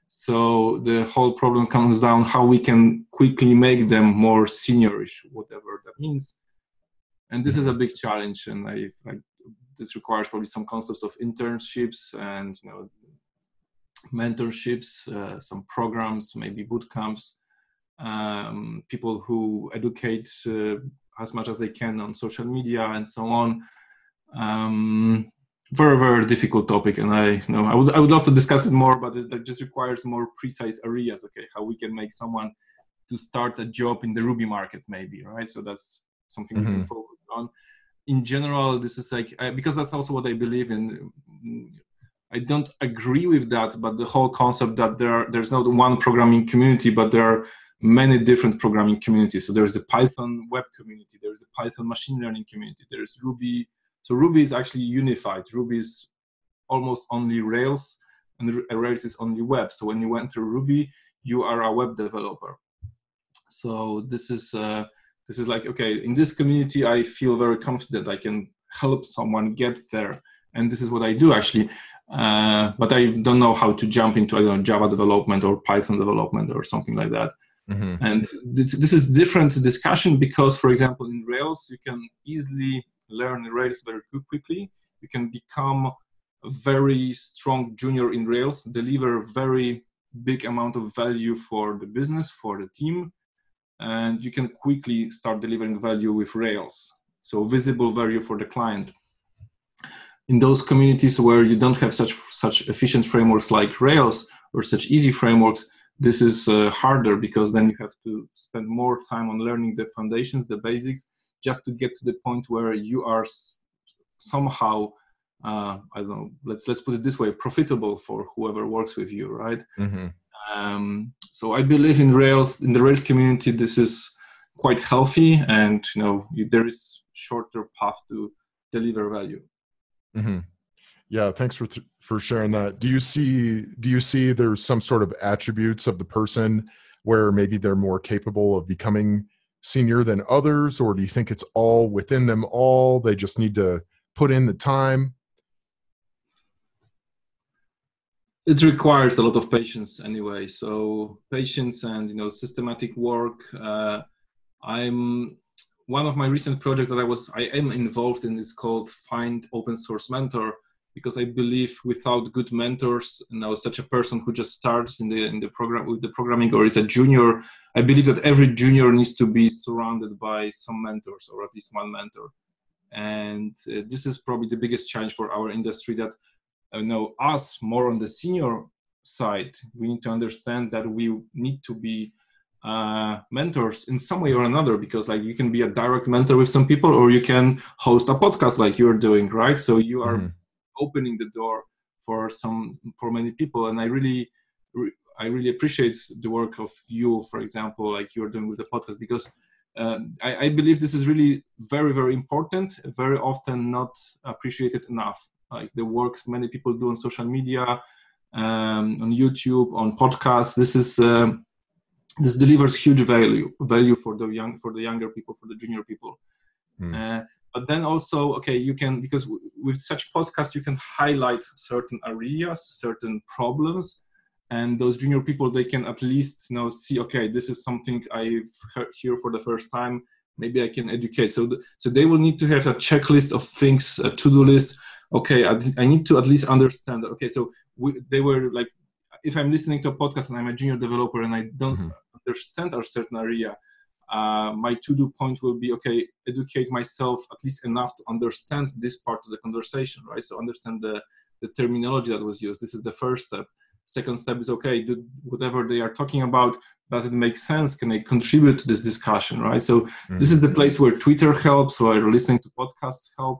so the whole problem comes down how we can quickly make them more seniorish whatever that means. And this is a big challenge and i like this requires probably some concepts of internships and you know mentorships uh, some programs maybe boot camps um, people who educate uh, as much as they can on social media and so on. Um, very very difficult topic and i you know i would i would love to discuss it more but it, it just requires more precise areas okay how we can make someone to start a job in the ruby market maybe right so that's something mm-hmm. we can mm-hmm. focus on in general this is like I, because that's also what i believe in i don't agree with that but the whole concept that there there's not one programming community but there are many different programming communities so there's the python web community there's the python machine learning community there's ruby so ruby is actually unified. Ruby is almost only rails and rails is only web. So when you enter ruby you are a web developer. So this is uh, this is like okay in this community i feel very confident i can help someone get there. And this is what i do actually. Uh, but i don't know how to jump into i don't know java development or python development or something like that. Mm-hmm. and this, this is different discussion because for example in rails you can easily learn rails very quickly you can become a very strong junior in rails deliver very big amount of value for the business for the team and you can quickly start delivering value with Rails. So visible value for the client. In those communities where you don't have such such efficient frameworks like Rails or such easy frameworks, this is uh, harder because then you have to spend more time on learning the foundations, the basics, just to get to the point where you are somehow uh, I don't know. Let's let's put it this way: profitable for whoever works with you, right? Mm-hmm. Um, so I believe in Rails, in the Rails community, this is quite healthy, and you know there is shorter path to deliver value. Mm-hmm. Yeah, thanks for th- for sharing that. Do you see do you see there's some sort of attributes of the person where maybe they're more capable of becoming senior than others, or do you think it's all within them all? They just need to put in the time. it requires a lot of patience anyway so patience and you know systematic work uh, i'm one of my recent projects that i was i am involved in is called find open source mentor because i believe without good mentors you know such a person who just starts in the in the program with the programming or is a junior i believe that every junior needs to be surrounded by some mentors or at least one mentor and uh, this is probably the biggest challenge for our industry that you know us more on the senior side we need to understand that we need to be uh, mentors in some way or another because like you can be a direct mentor with some people or you can host a podcast like you're doing right so you are mm-hmm. Opening the door for some for many people and i really i really appreciate the work of you for example like you're doing with the podcast because uh, I, I, believe this is really very very important very often not appreciated enough like the work many people do on social media, um, on YouTube, on podcasts. This is uh, this delivers huge value value for the young for the younger people, for the junior people. Mm. Uh, but then also okay you can because w- with such podcasts you can highlight certain areas certain problems and those junior people they can at least you know see okay this is something i've heard here for the first time maybe i can educate so th- so they will need to have a checklist of things a to-do list okay I, I need to at least understand that okay so we, they were like if i'm listening to a podcast and i'm a junior developer and i don't mm-hmm. understand a certain area uh, my to-do point will be okay educate myself at least enough to understand this part of the conversation right? So understand the the terminology that was used. This is the first step. Second step is okay do whatever they are talking about does it make sense? Can i contribute to this discussion right? So mm-hmm. this is the place where twitter helps or listening to podcasts help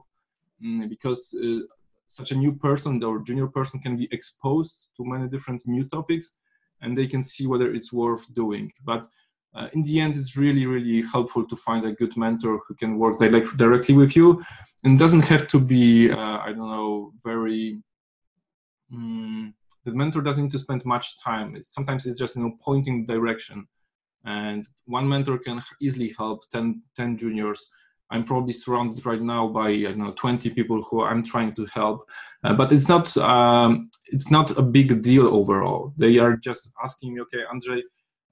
mm, because uh, such a new person or junior person can be exposed to many different new topics and they can see whether it's worth doing. But uh, in the end it's really really helpful to find a good mentor who can work directly with you and doesn't have to be uh, i don't know very um, the mentor doesn't need to spend much time. It's, sometimes it's just you know pointing direction. And one mentor can easily help 10, 10 juniors. I'm probably surrounded right now by don't know 20 people who i'm trying to help. Uh, but it's not um, it's not a big deal overall. They are just asking me okay Andrzej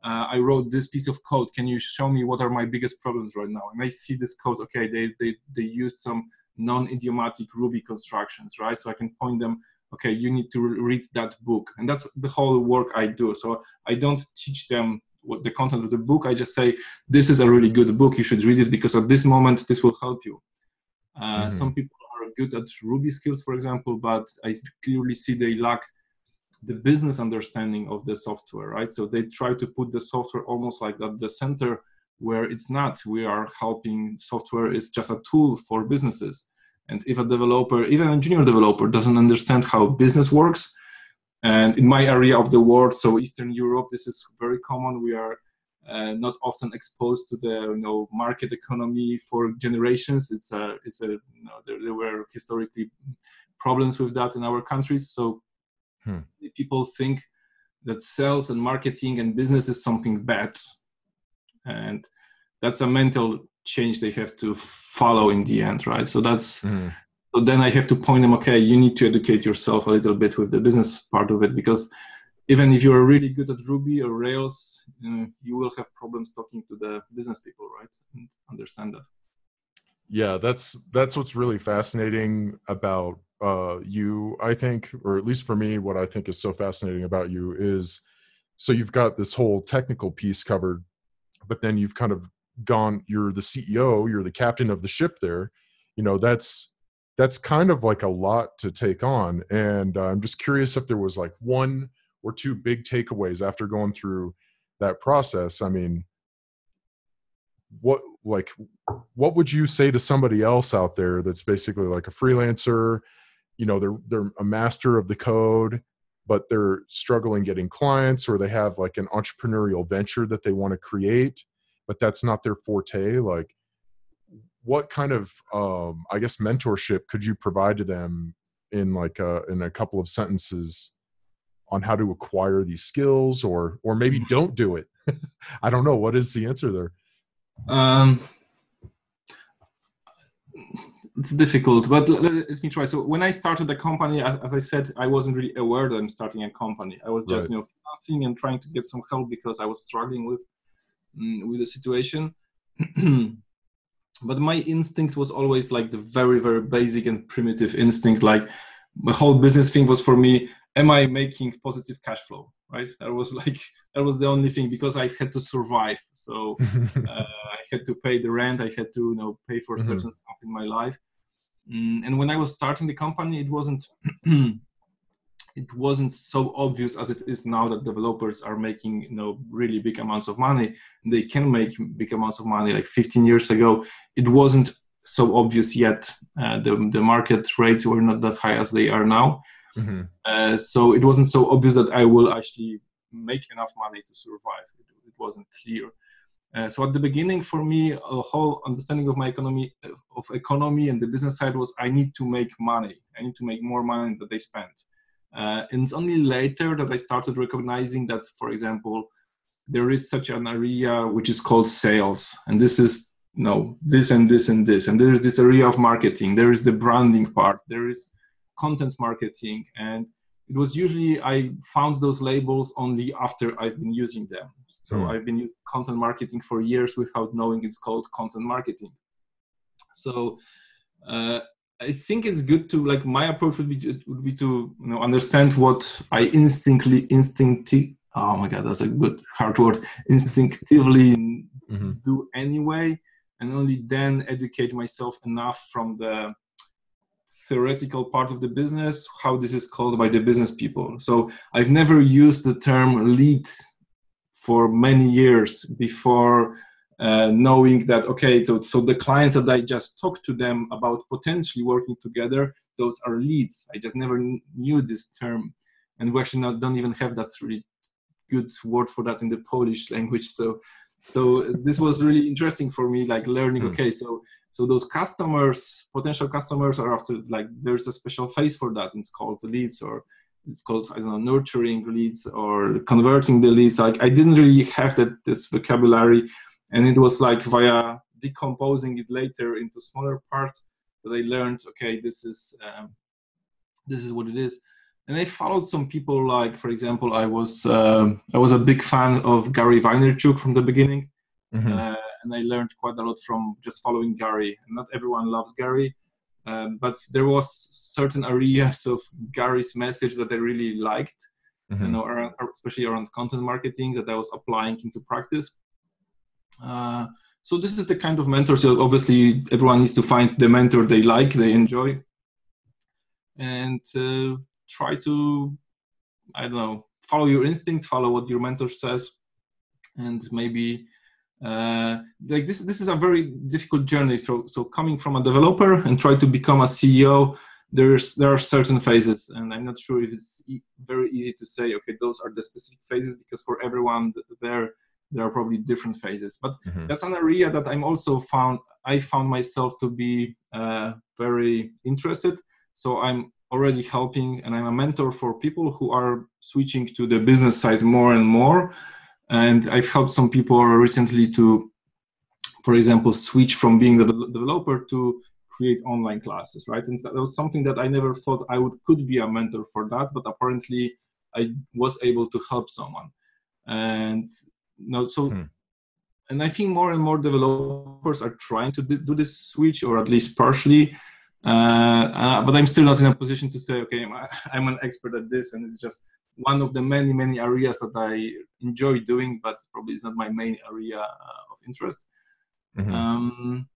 uh, I wrote this piece of code. Can you show me what are my biggest problems right now? And I see this code. Okay, they they they used some non-idiomatic Ruby constructions, right? So I can point them. Okay, you need to read that book, and that's the whole work I do. So I don't teach them what the content of the book. I just say this is a really good book. You should read it because at this moment this will help you. Uh, mm-hmm. Some people are good at Ruby skills, for example, but I clearly see they lack the business understanding of the software, right? So they try to put the software almost like at the center where it's not. We are helping software is just a tool for businesses. And if a developer, even a junior developer, doesn't understand how business works, and in my area of the world, so Eastern Europe, this is very common. We are uh, not often exposed to the you know market economy for generations. It's a it's a you know, there, there were historically problems with that in our countries. So Hmm. People think that sales and marketing and business is something bad. And that's a mental change they have to follow in the end, right? So that's hmm. so then I have to point them, okay, you need to educate yourself a little bit with the business part of it because even if you're really good at Ruby or Rails, you will have problems talking to the business people, right? And understand that. Yeah, that's that's what's really fascinating about uh, you, I think, or at least for me, what I think is so fascinating about you is so you've got this whole technical piece covered, but then you've kind of gone, you're the CEO, you're the captain of the ship there. You know, that's that's kind of like a lot to take on. And uh, I'm just curious if there was like one or two big takeaways after going through that process. I mean, what like what would you say to somebody else out there that's basically like a freelancer you know they're they're a master of the code but they're struggling getting clients or they have like an entrepreneurial venture that they want to create but that's not their forte. Like what kind of um, i guess mentorship could you provide to them in like a, in a couple of sentences on how to acquire these skills or or maybe mm-hmm. don't do it? [laughs] I don't know. What is the answer there? Um it's difficult, but let, me try. So when I started the company, as, as, I said, I wasn't really aware that I'm starting a company. I was just right. you know financing and trying to get some help because I was struggling with um, with the situation. [clears throat] but my instinct was always like the very very basic and primitive instinct. Like the whole business thing was for me: Am I making positive cash flow? Right? That was [laughs] like that was the only thing because I had to survive. So [laughs] uh, I had to pay the rent. I had to you know pay for mm-hmm. certain stuff in my life Mm, and when I was starting the company, it wasn't [clears throat] it wasn't so obvious as it is now that developers are making you know really big amounts of money. They can make big amounts of money. Like 15 years ago, it wasn't so obvious yet. Uh, the the market rates were not that high as they are now. Mm-hmm. Uh, so it wasn't so obvious that I will actually make enough money to survive. It, it wasn't clear. Uh, so at the beginning, for me, a whole understanding of my economy, of economy and the business side was I need to make money. I need to make more money than they spend. Uh, and it's only later that I started recognizing that, for example, there is such an area which is called sales, and this is no this and this and this and there is this area of marketing there is the branding part there is content marketing and it was usually i found those labels only after i've been using them so mm. i've been using content marketing for years without knowing it's called content marketing so uh, i think it's good to like my approach would be to, would be to you know understand what i instinctively instinctively oh my god that's a good hard word instinctively mm-hmm. do anyway and only then educate myself enough from the theoretical part of the business how this is called by the business people. So i've never used the term lead for many years before uh, knowing that okay so, so the clients that i just talked to them about potentially working together those are leads. I just never knew this term. And we actually not, don't even have that really good word for that in the polish language. So so this was really interesting for me like learning mm. okay so so those customers potential customers are after like there's a special phase for that. It's called leads or it's called i don't know nurturing leads or converting the leads. Like i didn't really have that this vocabulary. And it was like via decomposing it later into smaller parts that i learned okay this is um, this is what it is. And I followed some people like, for example, I was uh, I was a big fan of Gary Vaynerchuk from the beginning, mm-hmm. uh, and I learned quite a lot from just following Gary. Not everyone loves Gary, um, but there was certain areas of Gary's message that I really liked, mm-hmm. you know, around, especially around content marketing that I was applying into practice. Uh, so this is the kind of mentor. So obviously, everyone needs to find the mentor they like, they enjoy, and uh, try to i don't know follow your instinct follow what your mentor says and maybe uh, like this this is a very difficult journey. So, so coming from a developer and try to become a ceo there's there are certain phases and i'm not sure if it's e- very easy to say okay those are the specific phases because for everyone there there are probably different phases. But mm-hmm. that's an area that i'm also found i found myself to be uh, very interested. So i'm already helping and i'm a mentor for people who are switching to the business side more and more and i've helped some people recently to for example switch from being the developer to create online classes right? And so that was something that i never thought i would could be a mentor for that but apparently i was able to help someone. And you know so hmm. and i think more and more developers are trying to do this switch or at least partially. Uh, uh, but I'm still not in a position to say, okay, I'm [laughs] an expert at this, and it's just one of the many, many areas that I enjoy doing, but probably it's not my main area uh, of interest. Mm-hmm. Um,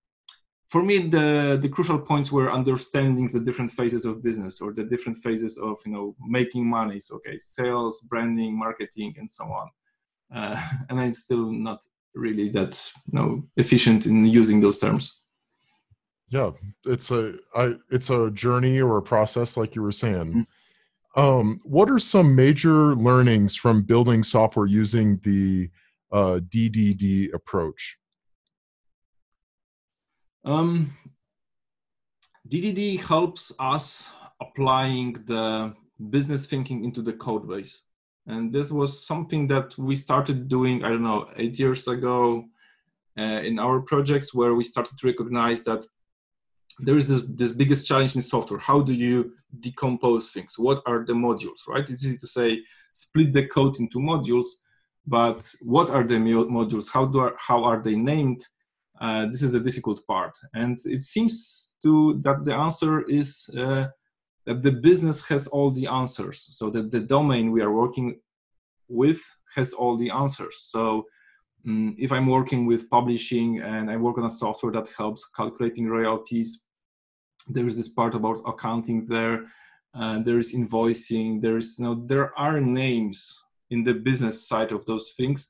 for me, the the crucial points were understanding the different phases of business or the different phases of you know making money. So, okay, sales, branding, marketing, and so on. Uh, [laughs] and I'm still not really that you know efficient in using those terms yeah it's a I, it's a journey or a process like you were saying mm-hmm. Um, what are some major learnings from building software using the uh, ddd approach? Um, ddd helps us applying the business thinking into the code base. And this was something that we started doing i don't know eight years ago uh, in our projects where we started to recognize that there is this, this biggest challenge in software. How do you decompose things? What are the modules, right? It's easy to say split the code into modules, but what are the modules? How do how are they named? Uh, this is the difficult part, and it seems to that the answer is uh, that the business has all the answers. So that the domain we are working with has all the answers. So um, if I'm working with publishing and I work on a software that helps calculating royalties, there is this part about accounting there uh, there is invoicing there is you know there are names in the business side of those things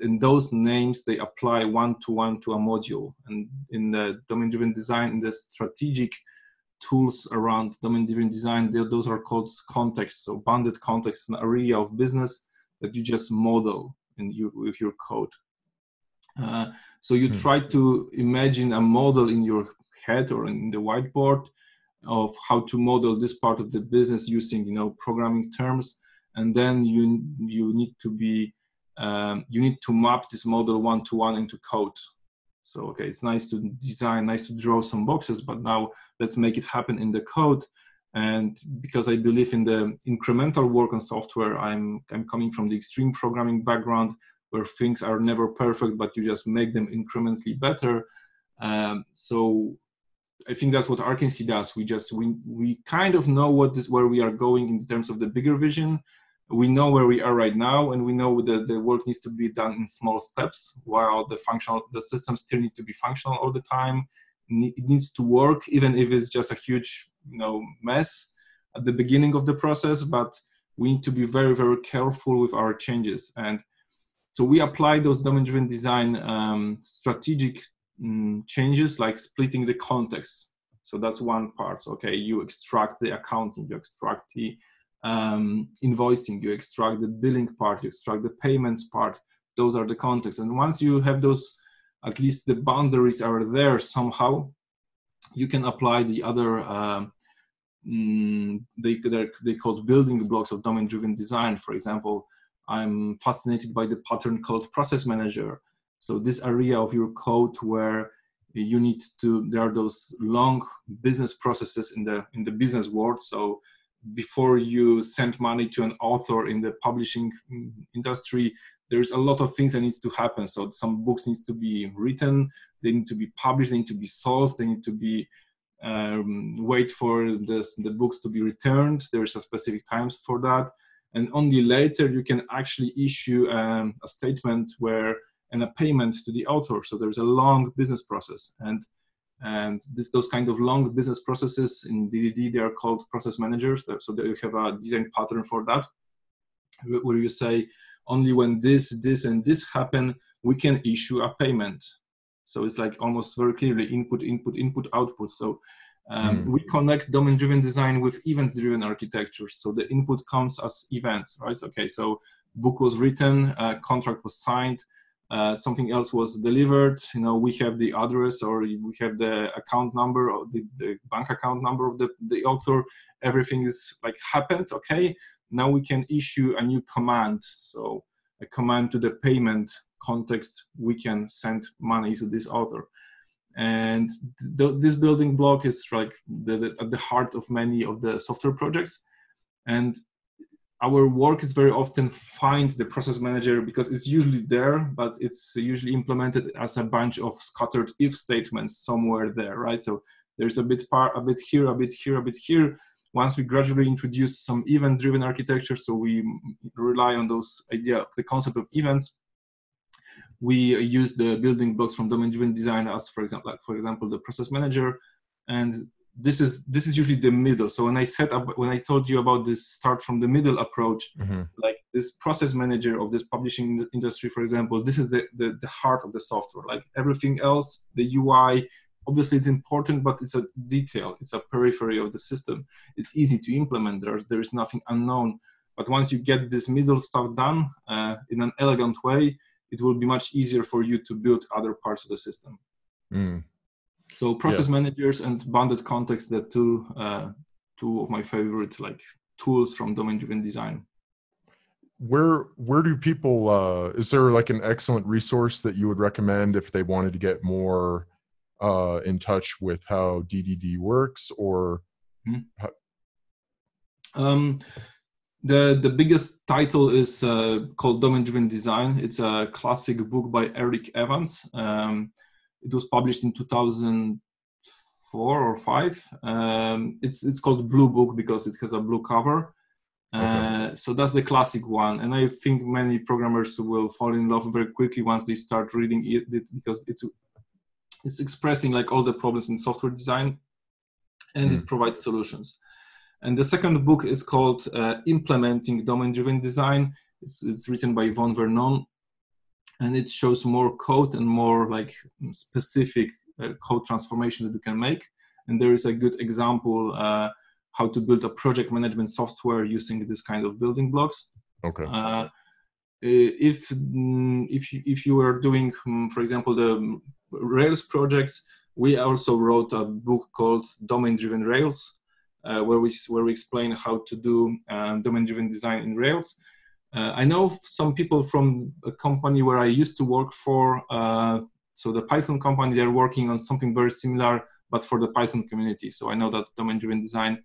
and those names they apply one to one to a module and in the domain driven design in the strategic tools around domain driven design those are called contexts so bounded context an area of business that you just model in you with your code uh, so you hmm. try to imagine a model in your head or in the whiteboard of how to model this part of the business using you know programming terms and then you you need to be um, you need to map this model one to one into code So, okay, it's nice to design, nice to draw some boxes, but now let's make it happen in the code. And because I believe in the incremental work on software, I'm, I'm coming from the extreme programming background where things are never perfect, but you just make them incrementally better. Um, so I think that's what Arkency does. We just we we kind of know what this where we are going in terms of the bigger vision. We know where we are right now, and we know that the work needs to be done in small steps. While the functional the systems still need to be functional all the time. It needs to work, even if it's just a huge you know mess at the beginning of the process. But we need to be very very careful with our changes and so we apply those domain-driven design um, strategic um, changes like splitting the context. So that's one part. Okay, you extract the accounting, you extract the um, invoicing, you extract the billing part, you extract the payments part. Those are the contexts. And once you have those, at least the boundaries are there somehow, you can apply the other um, mm, they they called building blocks of domain driven design for example I'm fascinated by the pattern called process manager. So this area of your code where you need to, there are those long business processes in the, in the business world. So before you send money to an author in the publishing industry, there's a lot of things that needs to happen. So some books needs to be written, they need to be published, they need to be sold, they need to be um, wait for the, the books to be returned. There's a specific times for that and only later you can actually issue um, a statement where and a payment to the author. So there's a long business process, and and this, those kind of long business processes in DDD they are called process managers. So you have a design pattern for that, where you say only when this, this, and this happen, we can issue a payment. So it's like almost very clearly input, input, input, output. So um, mm. We connect domain-driven design with event-driven architectures. So the input comes as events, right? Okay, so book was written, uh, contract was signed, uh, something else was delivered. You know, we have the address or we have the account number or the, the bank account number of the, the author. Everything is like happened. Okay, now we can issue a new command. So a command to the payment context, we can send money to this author and th- this building block is like the, the, at the heart of many of the software projects and our work is very often find the process manager because it's usually there but it's usually implemented as a bunch of scattered if statements somewhere there right? So there's a bit part a bit here a bit here a bit here. Once we gradually introduce some event driven architecture so we rely on those idea the concept of events we use the building blocks from domain-driven design as, for example, like for example, the process manager, and this is this is usually the middle. So when I set up, when I told you about this start from the middle approach, mm-hmm. like this process manager of this publishing industry, for example, this is the, the the heart of the software. Like everything else, the UI, obviously it's important, but it's a detail. It's a periphery of the system. It's easy to implement. There there is nothing unknown. But once you get this middle stuff done uh, in an elegant way, it will be much easier for you to build other parts of the system. Mm. So process yeah. managers and bounded context, the two uh, two of my favorite like tools from domain-driven design. Where where do people? Uh, is there like an excellent resource that you would recommend if they wanted to get more uh, in touch with how DDD works, or? Mm-hmm. How- um, the the biggest title is uh, called Domain Driven Design. It's a classic book by Eric Evans. Um, it was published in 2004 or five. Um, it's it's called Blue Book because it has a blue cover. Okay. Uh, so that's the classic one, and I think many programmers will fall in love very quickly once they start reading it because it's it's expressing like all the problems in software design, and mm. it provides solutions. And the second book is called uh, Implementing Domain Driven Design. It's, it's, written by Vaughn Vernon, and it shows more code and more like specific uh, code transformation that you can make. And there is a good example uh, how to build a project management software using this kind of building blocks. Okay. Uh, if mm, if you, if you are doing, mm, for example, the Rails projects, we also wrote a book called Domain Driven Rails, uh, where we where we explain how to do um, domain-driven design in Rails. Uh, I know some people from a company where I used to work for uh, So the Python company they're working on something very similar, but for the Python community. So I know that domain-driven design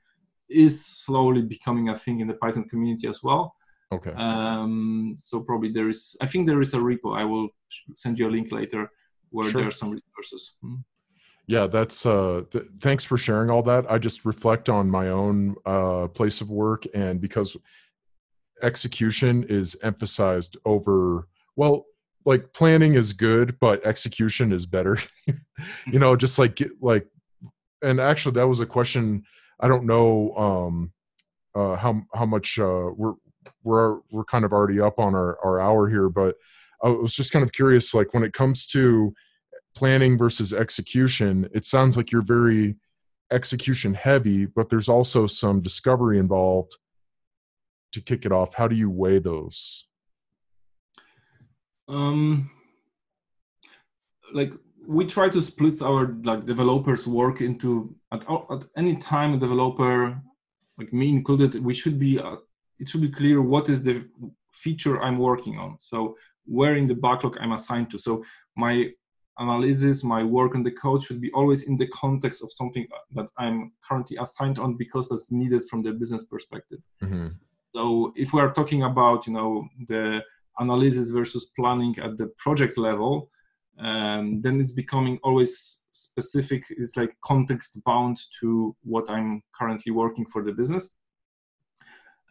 is slowly becoming a thing in the Python community as well. Okay. Um, so probably there is. I think there is a repo. I will send you a link later where sure. there are some resources. Hmm. Yeah, that's. Uh, th- thanks for sharing all that. I just reflect on my own uh, place of work, and because execution is emphasized over well like planning is good but execution is better. [laughs] You know just like like and actually that was a question i don't know um uh how how much uh we're we're we're kind of already up on our our hour here but i was just kind of curious like when it comes to planning versus execution it sounds like you're very execution heavy but there's also some discovery involved to kick it off how do you weigh those? Um like we try to split our like developers work into at, at any time a developer like me included we should be uh, it should be clear what is the feature i'm working on. So where in the backlog i'm assigned to. So my analysis my work on the code should be always in the context of something that i'm currently assigned on because that's needed from the business perspective. Mm-hmm. So if we are talking about you know the analysis versus planning at the project level um, then it's becoming always specific it's like context bound to what i'm currently working for the business.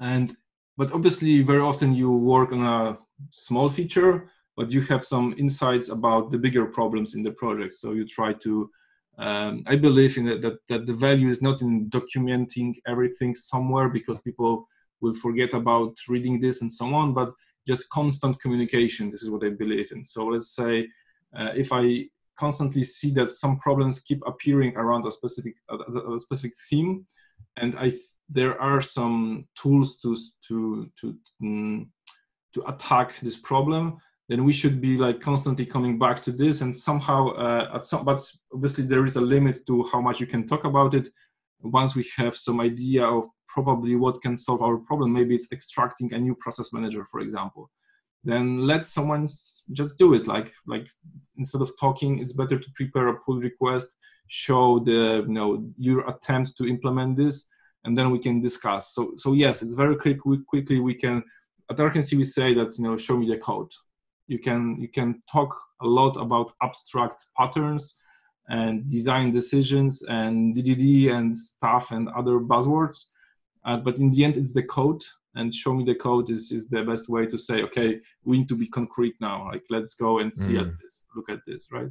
And but obviously very often you work on a small feature but you have some insights about the bigger problems in the project. So you try to um, i believe in it, that, that the value is not in documenting everything somewhere because people will forget about reading this and so on but just constant communication this is what i believe in. So let's say uh, if I constantly see that some problems keep appearing around a specific a, a specific theme, and I there are some tools to to to um, to attack this problem, then we should be like constantly coming back to this and somehow uh, at some but obviously there is a limit to how much you can talk about it. Once we have some idea of probably what can solve our problem. Maybe it's extracting a new process manager for example. Then let someone just do it. Like like instead of talking it's better to prepare a pull request show the you know your attempt to implement this and then we can discuss. So so yes it's very quick we, quickly we can at Arkency we say that you know show me the code. You can you can talk a lot about abstract patterns and design decisions and DDD and stuff and other buzzwords uh, but in the end it's the code and show me the code is, is the best way to say okay we need to be concrete now like let's go and see mm. at this look at this right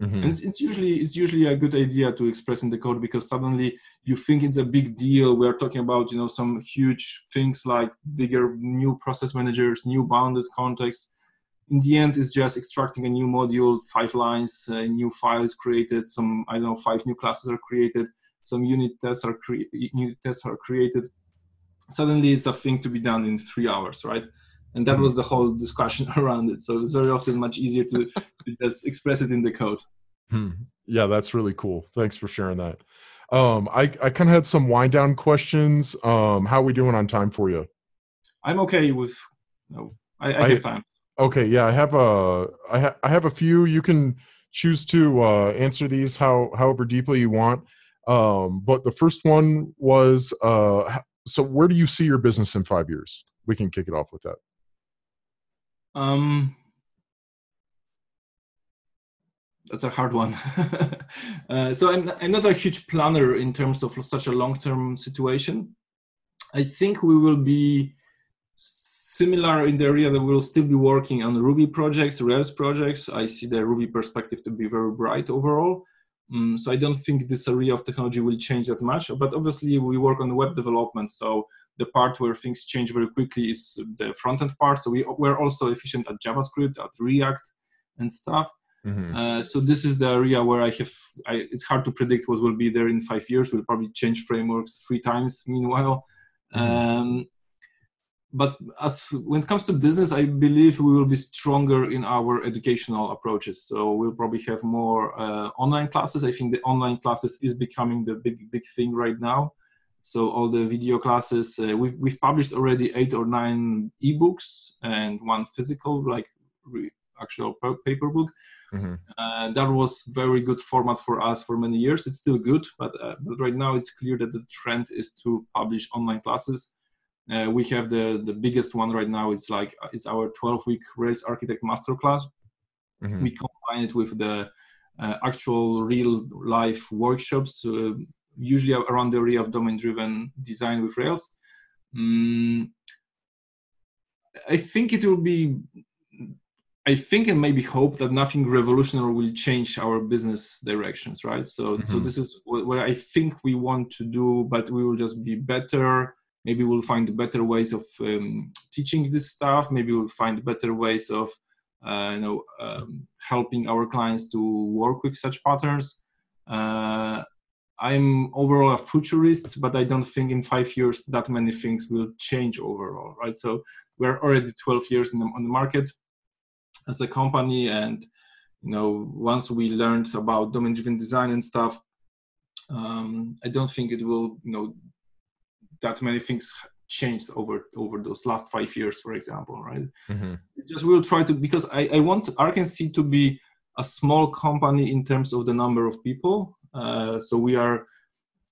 mm-hmm. and it's, it's, usually it's usually a good idea to express in the code because suddenly you think it's a big deal we're talking about you know some huge things like bigger new process managers new bounded context in the end it's just extracting a new module five lines uh, new files created some i don't know five new classes are created some unit tests are cre- unit tests are created suddenly it's a thing to be done in three hours, right? And that mm-hmm. was the whole discussion [laughs] around it. So it's very often much easier to, to just express it in the code. Hmm. Yeah, that's really cool. Thanks for sharing that. Um, I, I kind of had some wind down questions. Um, how are we doing on time for you? I'm okay with, no, I, I, I have time. Okay. Yeah. I have a, I, ha- I have a few, you can choose to uh, answer these how, however deeply you want. Um, but the first one was, uh, so where do you see your business in five years? We can kick it off with that. Um, that's a hard one. [laughs] uh, so I'm, I'm not a huge planner in terms of such a long-term situation. I think we will be similar in the area that we'll still be working on Ruby projects, Rails projects. I see the Ruby perspective to be very bright overall. Um, so I don't think this area of technology will change that much. But obviously, we work on web development. So the part where things change very quickly is the front end part. So we, we're also efficient at JavaScript, at React, and stuff. Mm-hmm. Uh, so this is the area where I have. I, it's hard to predict what will be there in five years. We'll probably change frameworks three times. Meanwhile, mm-hmm. um, but as when it comes to business, I believe we will be stronger in our educational approaches. So we'll probably have more uh, online classes. I think the online classes is becoming the big big thing right now. So all the video classes, uh, we've we've published already eight or nine ebooks and one physical like re- actual paper book. Mm-hmm. Uh, that was very good format for us for many years. It's still good, but, uh, but right now it's clear that the trend is to publish online classes. Uh, we have the the biggest one right now. It's like uh, it's our 12 week Rails Architect Masterclass. Mm-hmm. We combine it with the uh, actual real life workshops, uh, usually around the area of domain driven design with Rails. Mm, I think it will be I think and maybe hope that nothing revolutionary will change our business directions, right? So, mm-hmm. so this is what, what, I think we want to do, but we will just be better. Maybe we'll find better ways of um, teaching this stuff. Maybe we'll find better ways of, uh, you know, um, helping our clients to work with such patterns. Uh, I'm overall a futurist, but I don't think in five years that many things will change overall, right? So we're already 12 years the, on the market as a company and you know once we learned about domain driven design and stuff um, i don't think it will you know that many things changed over over those last five years for example right mm-hmm. just we'll try to because i, I want Arkency to be a small company in terms of the number of people uh, so we are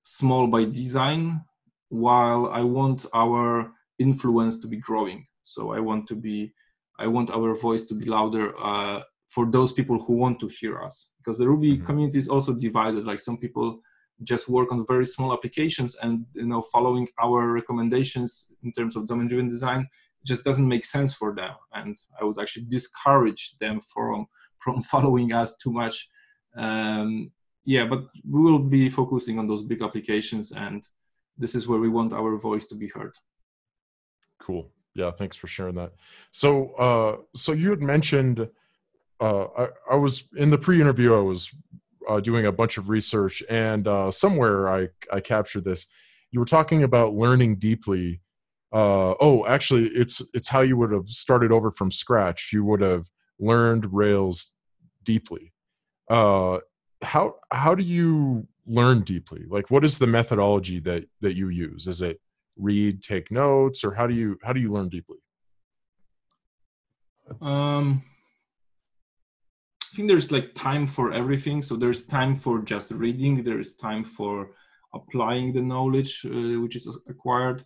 small by design while i want our influence to be growing so i want to be I want our voice to be louder uh, for those people who want to hear us. Because the Ruby mm-hmm. community is also divided. Like some people just work on very small applications, and you know, following our recommendations in terms of domain-driven design just doesn't make sense for them. And I would actually discourage them from from [laughs] following us too much. Um, yeah, but we will be focusing on those big applications, and this is where we want our voice to be heard. Cool yeah thanks for sharing that so uh so you had mentioned uh i, I was in the pre-interview i was uh, doing a bunch of research and uh somewhere i i captured this. You were talking about learning deeply. Uh oh actually it's it's how you would have started over from scratch. You would have learned rails deeply. Uh how how do you learn deeply? Like what is the methodology that that you use? Is it read take notes or how do you how do you learn deeply? Um think there's like time for everything. So there's time for just reading there's time for applying the knowledge uh, which is acquired.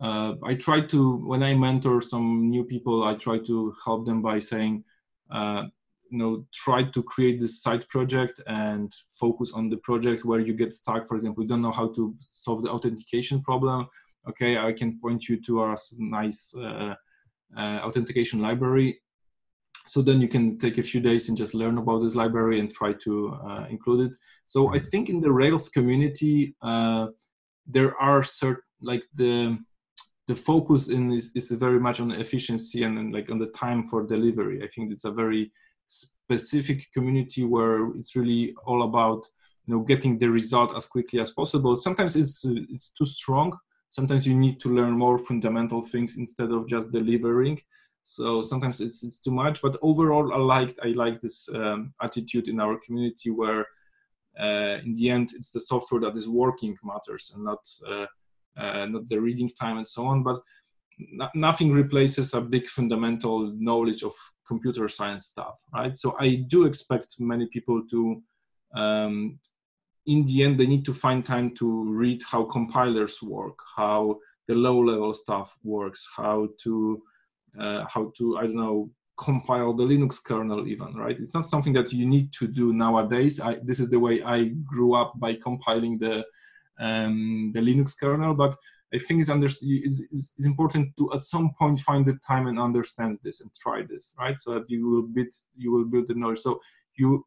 Uh, i try to when i mentor some new people i try to help them by saying uh, you know try to create this side project and focus on the project where you get stuck. For example you don't know how to solve the authentication problem. Okay, I can point you to our nice uh, uh, authentication library. So then you can take a few days and just learn about this library and try to uh, include it. So I think in the Rails community, uh, there are certain like the the focus in is, is very much on efficiency and, and like on the time for delivery. I think it's a very specific community where it's really all about you know getting the result as quickly as possible. Sometimes it's it's too strong sometimes you need to learn more fundamental things instead of just delivering so sometimes it's, it's too much but overall i liked i like this um, attitude in our community where uh, in the end it's the software that is working matters and not uh, uh, not the reading time and so on. But nothing replaces a big fundamental knowledge of computer science stuff right? So i do expect many people to um, in the end, they need to find time to read how compilers work, how the low-level stuff works, how to uh, how to I don't know compile the Linux kernel even right. It's not something that you need to do nowadays. I, this is the way I grew up by compiling the um, the Linux kernel, but I think it's, under, it's, it's, important to at some point find the time and understand this and try this, right? So that you will build you will build the knowledge. So you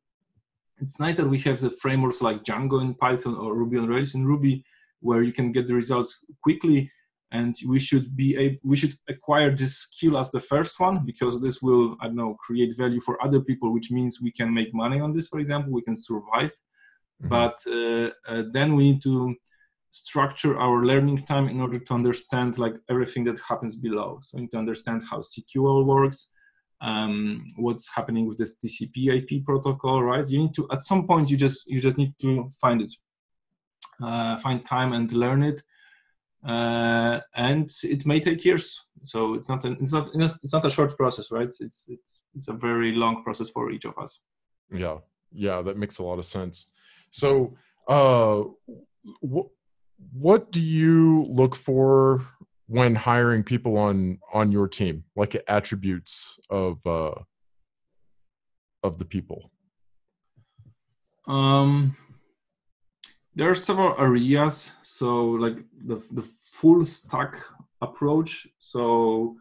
it's nice that we have the frameworks like Django in Python or Ruby on Rails in Ruby, where you can get the results quickly. And we should be able, we should acquire this skill as the first one because this will I don't know create value for other people, which means we can make money on this. For example, we can survive. Mm-hmm. But uh, uh, then we need to structure our learning time in order to understand like everything that happens below. So we need to understand how SQL works, um, what's happening with this TCP IP protocol, right? You need to at some point you just you just need to find it, uh, find time and learn it, uh, and it may take years. So it's not an, it's not it's not a short process, right? It's it's it's a very long process for each of us. Yeah, yeah, that makes a lot of sense. So, uh, what what do you look for when hiring people on on your team, like attributes of uh, of the people? Um, there are several areas. So, like the the full stack approach. So,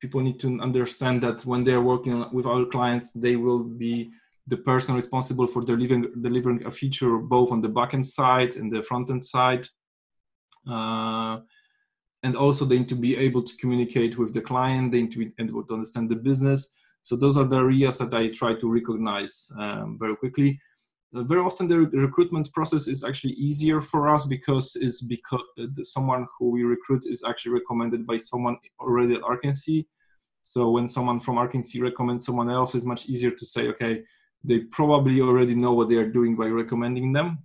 people need to understand that when they are working with our clients, they will be the person responsible for delivering delivering a feature both on the backend side and the front end side. Uh, and also they need to be able to communicate with the client. They need to be able to understand the business. So those are the areas that I try to recognize um, very quickly. Uh, very often the re- recruitment process is actually easier for us because it's because uh, someone who we recruit is actually recommended by someone already at Arkency. So when someone from Arkency recommends someone else, it's much easier to say, okay, they probably already know what they are doing by recommending them.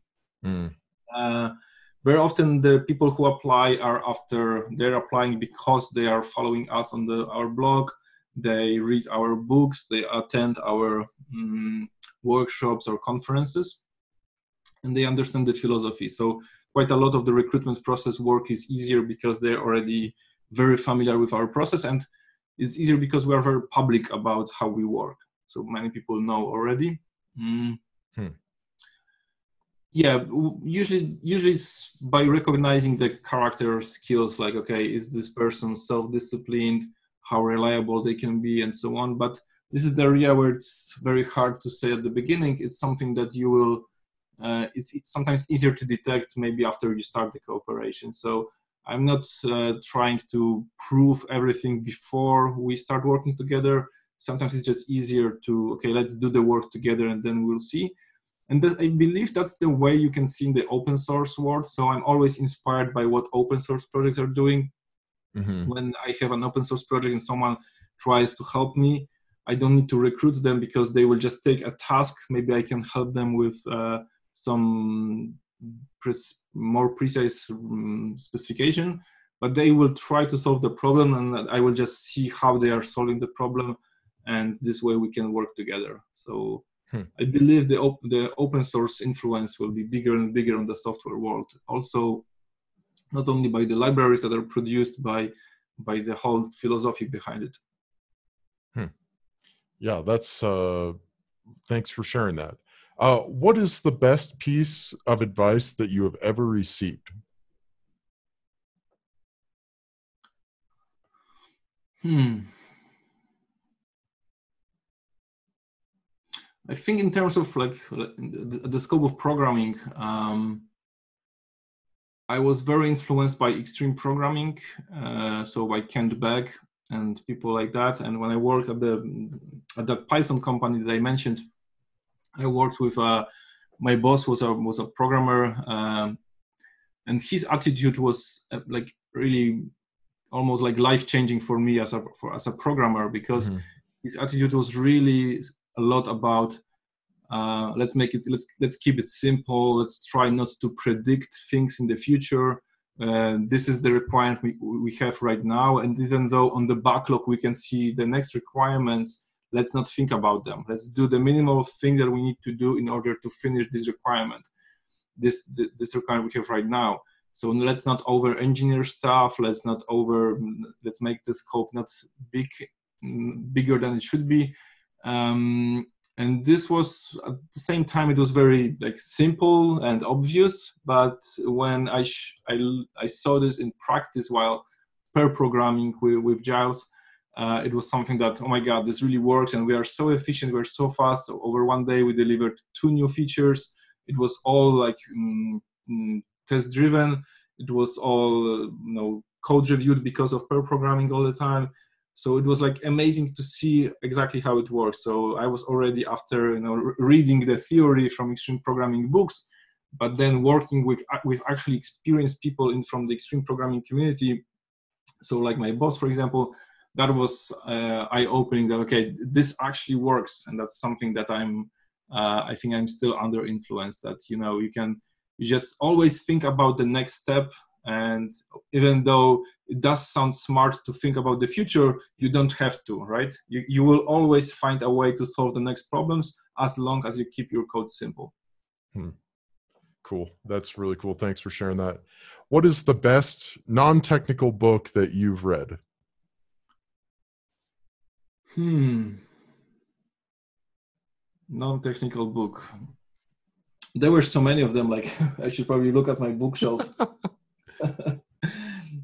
Mm. Uh, very often the people who apply are after they're applying because they are following us on the our blog they read our books they attend our um, workshops or conferences and they understand the philosophy. So quite a lot of the recruitment process work is easier because they're already very familiar with our process and it's easier because we are very public about how we work. So many people know already. Mm. hmm. Yeah usually usually by recognizing the character skills like okay is this person self-disciplined? How reliable they can be and so on. But this is the area where it's very hard to say at the beginning. It's something that you will uh, it's, it's, sometimes easier to detect maybe after you start the cooperation. So i'm not uh, trying to prove everything before we start working together. Sometimes it's just easier to okay let's do the work together and then we'll see. And that, i believe that's the way you can see in the open source world. So i'm always inspired by what open source projects are doing. Mm-hmm. when i have an open source project and someone tries to help me i don't need to recruit them because they will just take a task maybe i can help them with uh, some more precise um, specification but they will try to solve the problem and i will just see how they are solving the problem and this way we can work together so Hmm. I believe the, op- the open source influence will be bigger and bigger on the software world. Also, not only by the libraries that are produced, by by the whole philosophy behind it. Hmm. Yeah, that's. Uh, thanks for sharing that. Uh, what is the best piece of advice that you have ever received? Hmm. I think in terms of like the, scope of programming, um, I was very influenced by extreme programming, uh, so by Kent Beck and people like that. And when I worked at the at that Python company that I mentioned, I worked with uh, my boss was a was a programmer, um, and his attitude was uh, like really almost like life changing for me as a for, as a programmer because mm-hmm. his attitude was really a lot about uh, let's make it let's let's keep it simple let's try not to predict things in the future uh, this is the requirement we, we have right now. And even though on the backlog we can see the next requirements let's not think about them. Let's do the minimal thing that we need to do in order to finish this requirement this this requirement we have right now. So let's not over engineer stuff. Let's not over let's make the scope not big bigger than it should be. Um, and this was at the same time it was very like simple and obvious but when i sh- I, I saw this in practice while pair programming with, with giles uh, it was something that oh my god this really works and we are so efficient we're so fast. So over one day we delivered two new features. It was all like mm, mm, test driven it was all you know code reviewed because of pair programming all the time so it was like amazing to see exactly how it works. So i was already after you know reading the theory from extreme programming books but then working with with actually experienced people in from the extreme programming community. So like my boss for example that was uh, eye opening that okay this actually works and that's something that i'm uh, i think i'm still under influence that you know you can you just always think about the next step and even though it does sound smart to think about the future you don't have to right? You, you will always find a way to solve the next problems as long as you keep your code simple. Hmm. cool. That's really cool. Thanks for sharing that. What is the best non-technical book that you've read? Hmm. Non-technical book. There were so many of them like [laughs] i should probably look at my bookshelf [laughs] [laughs]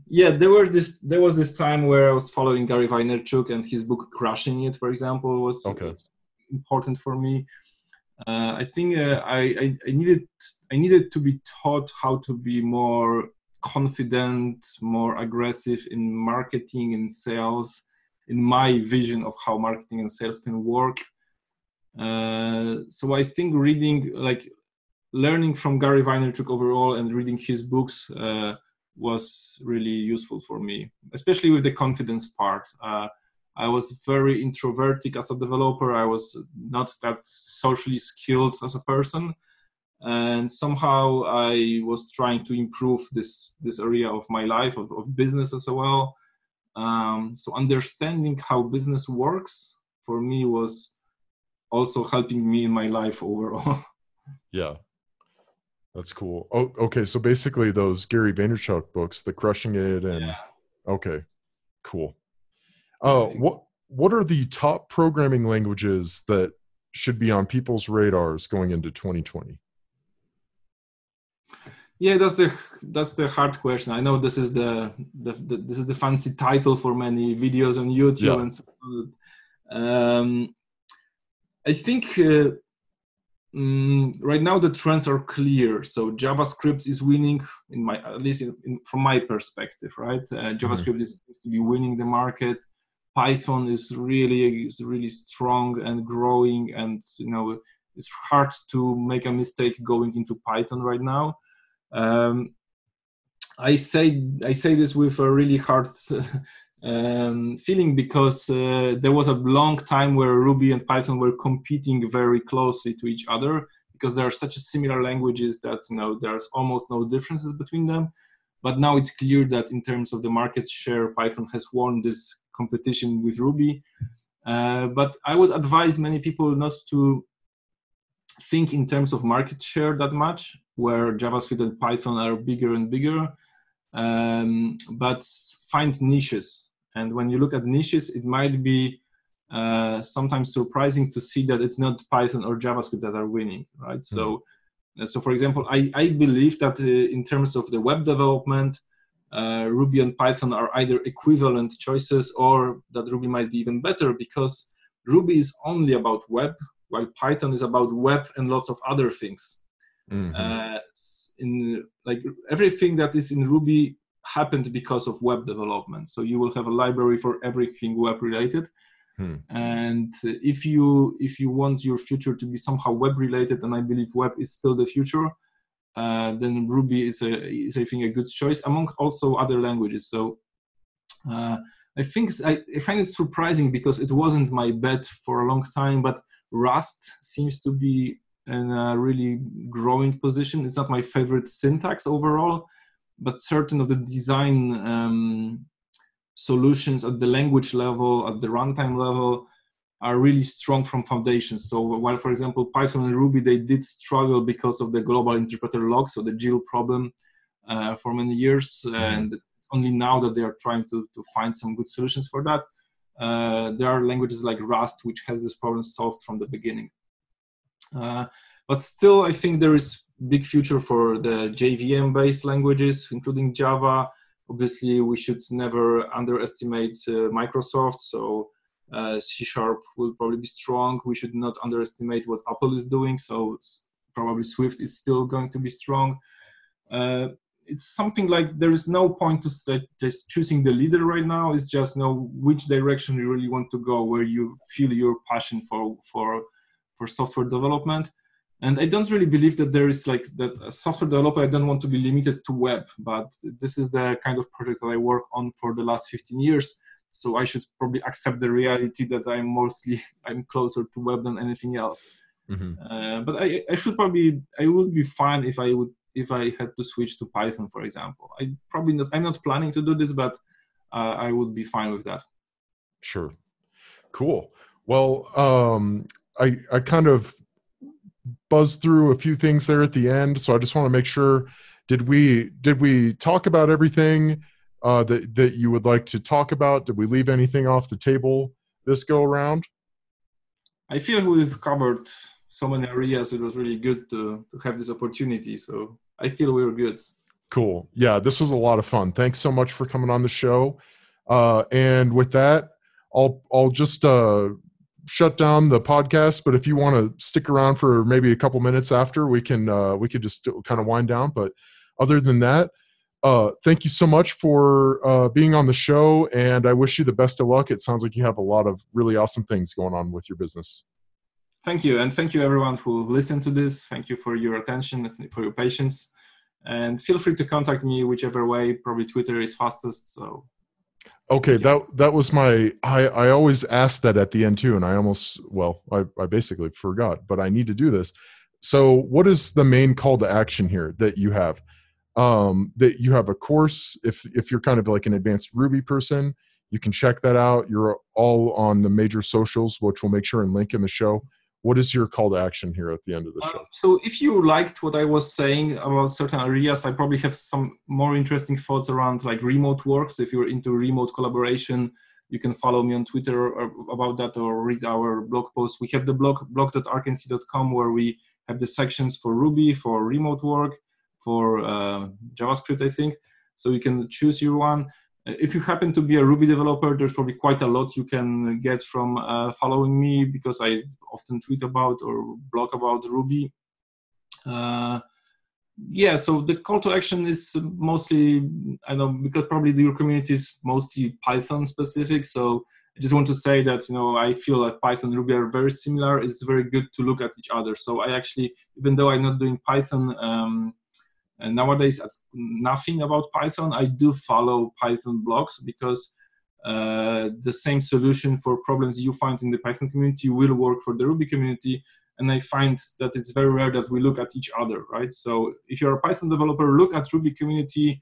yeah there were this there was this time where i was following gary vaynerchuk and his book crushing it for example was, okay. important for me uh, i think uh, I, I, I needed i needed to be taught how to be more confident more aggressive in marketing and sales in my vision of how marketing and sales can work uh, so i think reading like learning from Gary Vaynerchuk overall and reading his books uh, was really useful for me, especially with the confidence part. Uh, I was very introverted as a developer. I was not that socially skilled as a person, and somehow I was trying to improve this this area of my life of, of business as well. Um, so understanding how business works for me was also helping me in my life overall. [laughs] Yeah, that's cool. Oh, okay. So basically, those Gary Vaynerchuk books, the Crushing It, and yeah. okay, cool. Uh, what what are the top programming languages that should be on people's radars going into 2020? Yeah, that's the that's the hard question. I know this is the, the, the this is the fancy title for many videos on YouTube yeah. and so on. Um, I think uh, Mm, right now the trends are clear. So JavaScript is winning, in my at least in, in, from my perspective, right? Uh, mm-hmm. JavaScript mm-hmm. is seems to be winning the market. Python is really is really strong and growing, and you know it's hard to make a mistake going into Python right now. Um, I say I say this with a really hard [laughs] um, feeling because uh, there was a long time where Ruby and Python were competing very closely to each other because they are such similar languages that you know there's almost no differences between them. But now it's clear that in terms of the market share, Python has won this competition with Ruby. Uh, but I would advise many people not to think in terms of market share that much, where JavaScript and Python are bigger and bigger. Um, but find niches and when you look at niches, it might be uh, sometimes surprising to see that it's not Python or JavaScript that are winning, right? Mm-hmm. So, uh, so for example, I, I believe that uh, in terms of the web development, uh, Ruby and Python are either equivalent choices or that Ruby might be even better because Ruby is only about web, while Python is about web and lots of other things. Mm-hmm. Uh, in like everything that is in Ruby happened because of web development. So you will have a library for everything web related. Hmm. And if you if you want your future to be somehow web related, and I believe web is still the future, uh, then Ruby is a is I think a good choice among also other languages. So uh, I think I, I, find it surprising because it wasn't my bet for a long time, but Rust seems to be in a really growing position. It's not my favorite syntax overall, but certain of the design um, solutions at the language level, at the runtime level, are really strong from foundations. So while, for example, Python and Ruby, they did struggle because of the global interpreter lock, so the GIL problem uh, for many years. Mm-hmm. And it's only now that they are trying to, to find some good solutions for that. Uh, there are languages like Rust, which has this problem solved from the beginning. Uh, but still, I think there is big future for the JVM based languages, including Java. Obviously, we should never underestimate uh, Microsoft. So uh, C Sharp will probably be strong. We should not underestimate what Apple is doing. So probably Swift is still going to be strong. Uh, it's something like there is no point to just choosing the leader right now. It's just know which direction you really want to go, where you feel your passion for for for software development and i don't really believe that there is like that a software developer i don't want to be limited to web but this is the kind of project that i work on for the last 15 years so i should probably accept the reality that i'm mostly [laughs] i'm closer to web than anything else mm-hmm. uh, but I, I should probably i would be fine if i would if I had to switch to Python, for example. I probably not, I'm not planning to do this, but uh, I would be fine with that. Sure. Cool. Well, um, I I kind of buzzed through a few things there at the end, so I just want to make sure did we did we talk about everything uh, that that you would like to talk about? Did we leave anything off the table this go around? I feel we've covered so many areas. It was really good to, to have this opportunity. So I feel we were good. Cool. Yeah, this was a lot of fun. Thanks so much for coming on the show. Uh, and with that, I'll I'll just uh, shut down the podcast. But if you want to stick around for maybe a couple minutes after, we can uh, we could just kind of wind down. But other than that, uh, thank you so much for uh, being on the show, and I wish you the best of luck. It sounds like you have a lot of really awesome things going on with your business. Thank you, and thank you everyone who listened to this. Thank you for your attention, for your patience, and feel free to contact me whichever way. Probably Twitter is fastest. So. Okay, that that was my. I I always ask that at the end too, and I almost well, I I basically forgot, but I need to do this. So, what is the main call to action here that you have? um, that you have a course if if you're kind of like an advanced ruby person you can check that out you're all on the major socials which we'll make sure and link in the show what is your call to action here at the end of the show uh, so if you liked what i was saying about certain areas i probably have some more interesting thoughts around like remote work so if you're into remote collaboration you can follow me on twitter about that or read our blog post we have the blog blog.arkency.com where we have the sections for ruby for remote work for uh, JavaScript, I think. So you can choose your one. If you happen to be a Ruby developer, there's probably quite a lot you can get from uh, following me because I often tweet about or blog about Ruby. Uh, yeah, so the call to action is mostly, I know, because probably your community is mostly Python specific. So I just want to say that, you know, I feel that Python and Ruby are very similar. It's very good to look at each other. So I actually, even though I'm not doing Python, um, and nowadays, nothing about Python. I do follow Python blogs because uh, the same solution for problems you find in the Python community will work for the Ruby community. And I find that it's very rare that we look at each other, right? So if you're a Python developer, look at Ruby community,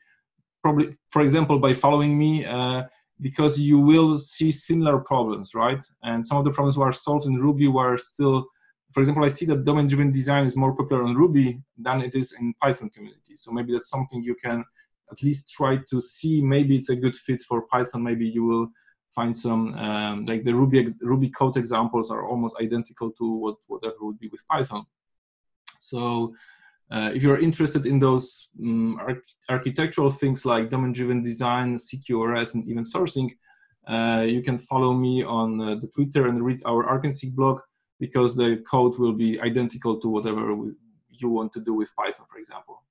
probably, for example, by following me, uh, because you will see similar problems, right? And some of the problems were solved in Ruby were still for example, I see that domain-driven design is more popular on Ruby than it is in Python community. So maybe that's something you can at least try to see. Maybe it's a good fit for Python. Maybe you will find some um, like the Ruby Ruby code examples are almost identical to what whatever would be with Python. So uh, if you're interested in those um, arch architectural things like domain-driven design, CQRS, and event sourcing, uh, you can follow me on uh, the Twitter and read our Arkency blog because the code will be identical to whatever you want to do with Python, for example.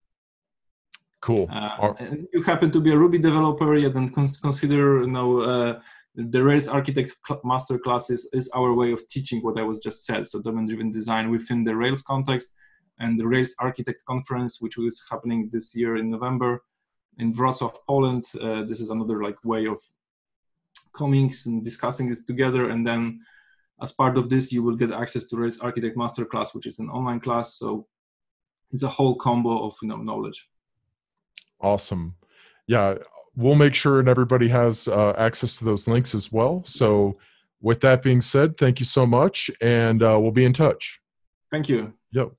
Cool. Uh, and if you happen to be a Ruby developer, yeah, then cons- consider you know uh, the Rails Architect cl- master classes is our way of teaching what I was just said. So domain-driven design within the Rails context, and the Rails Architect conference, which was happening this year in November in Wrocław, Poland. Uh, this is another like way of coming and discussing it together, and then as part of this, you will get access to Rails Architect Masterclass, which is an online class. So it's a whole combo of you know knowledge. Awesome. Yeah, we'll make sure and everybody has uh, access to those links as well. So with that being said, thank you so much, and uh, we'll be in touch. Thank you. Yep.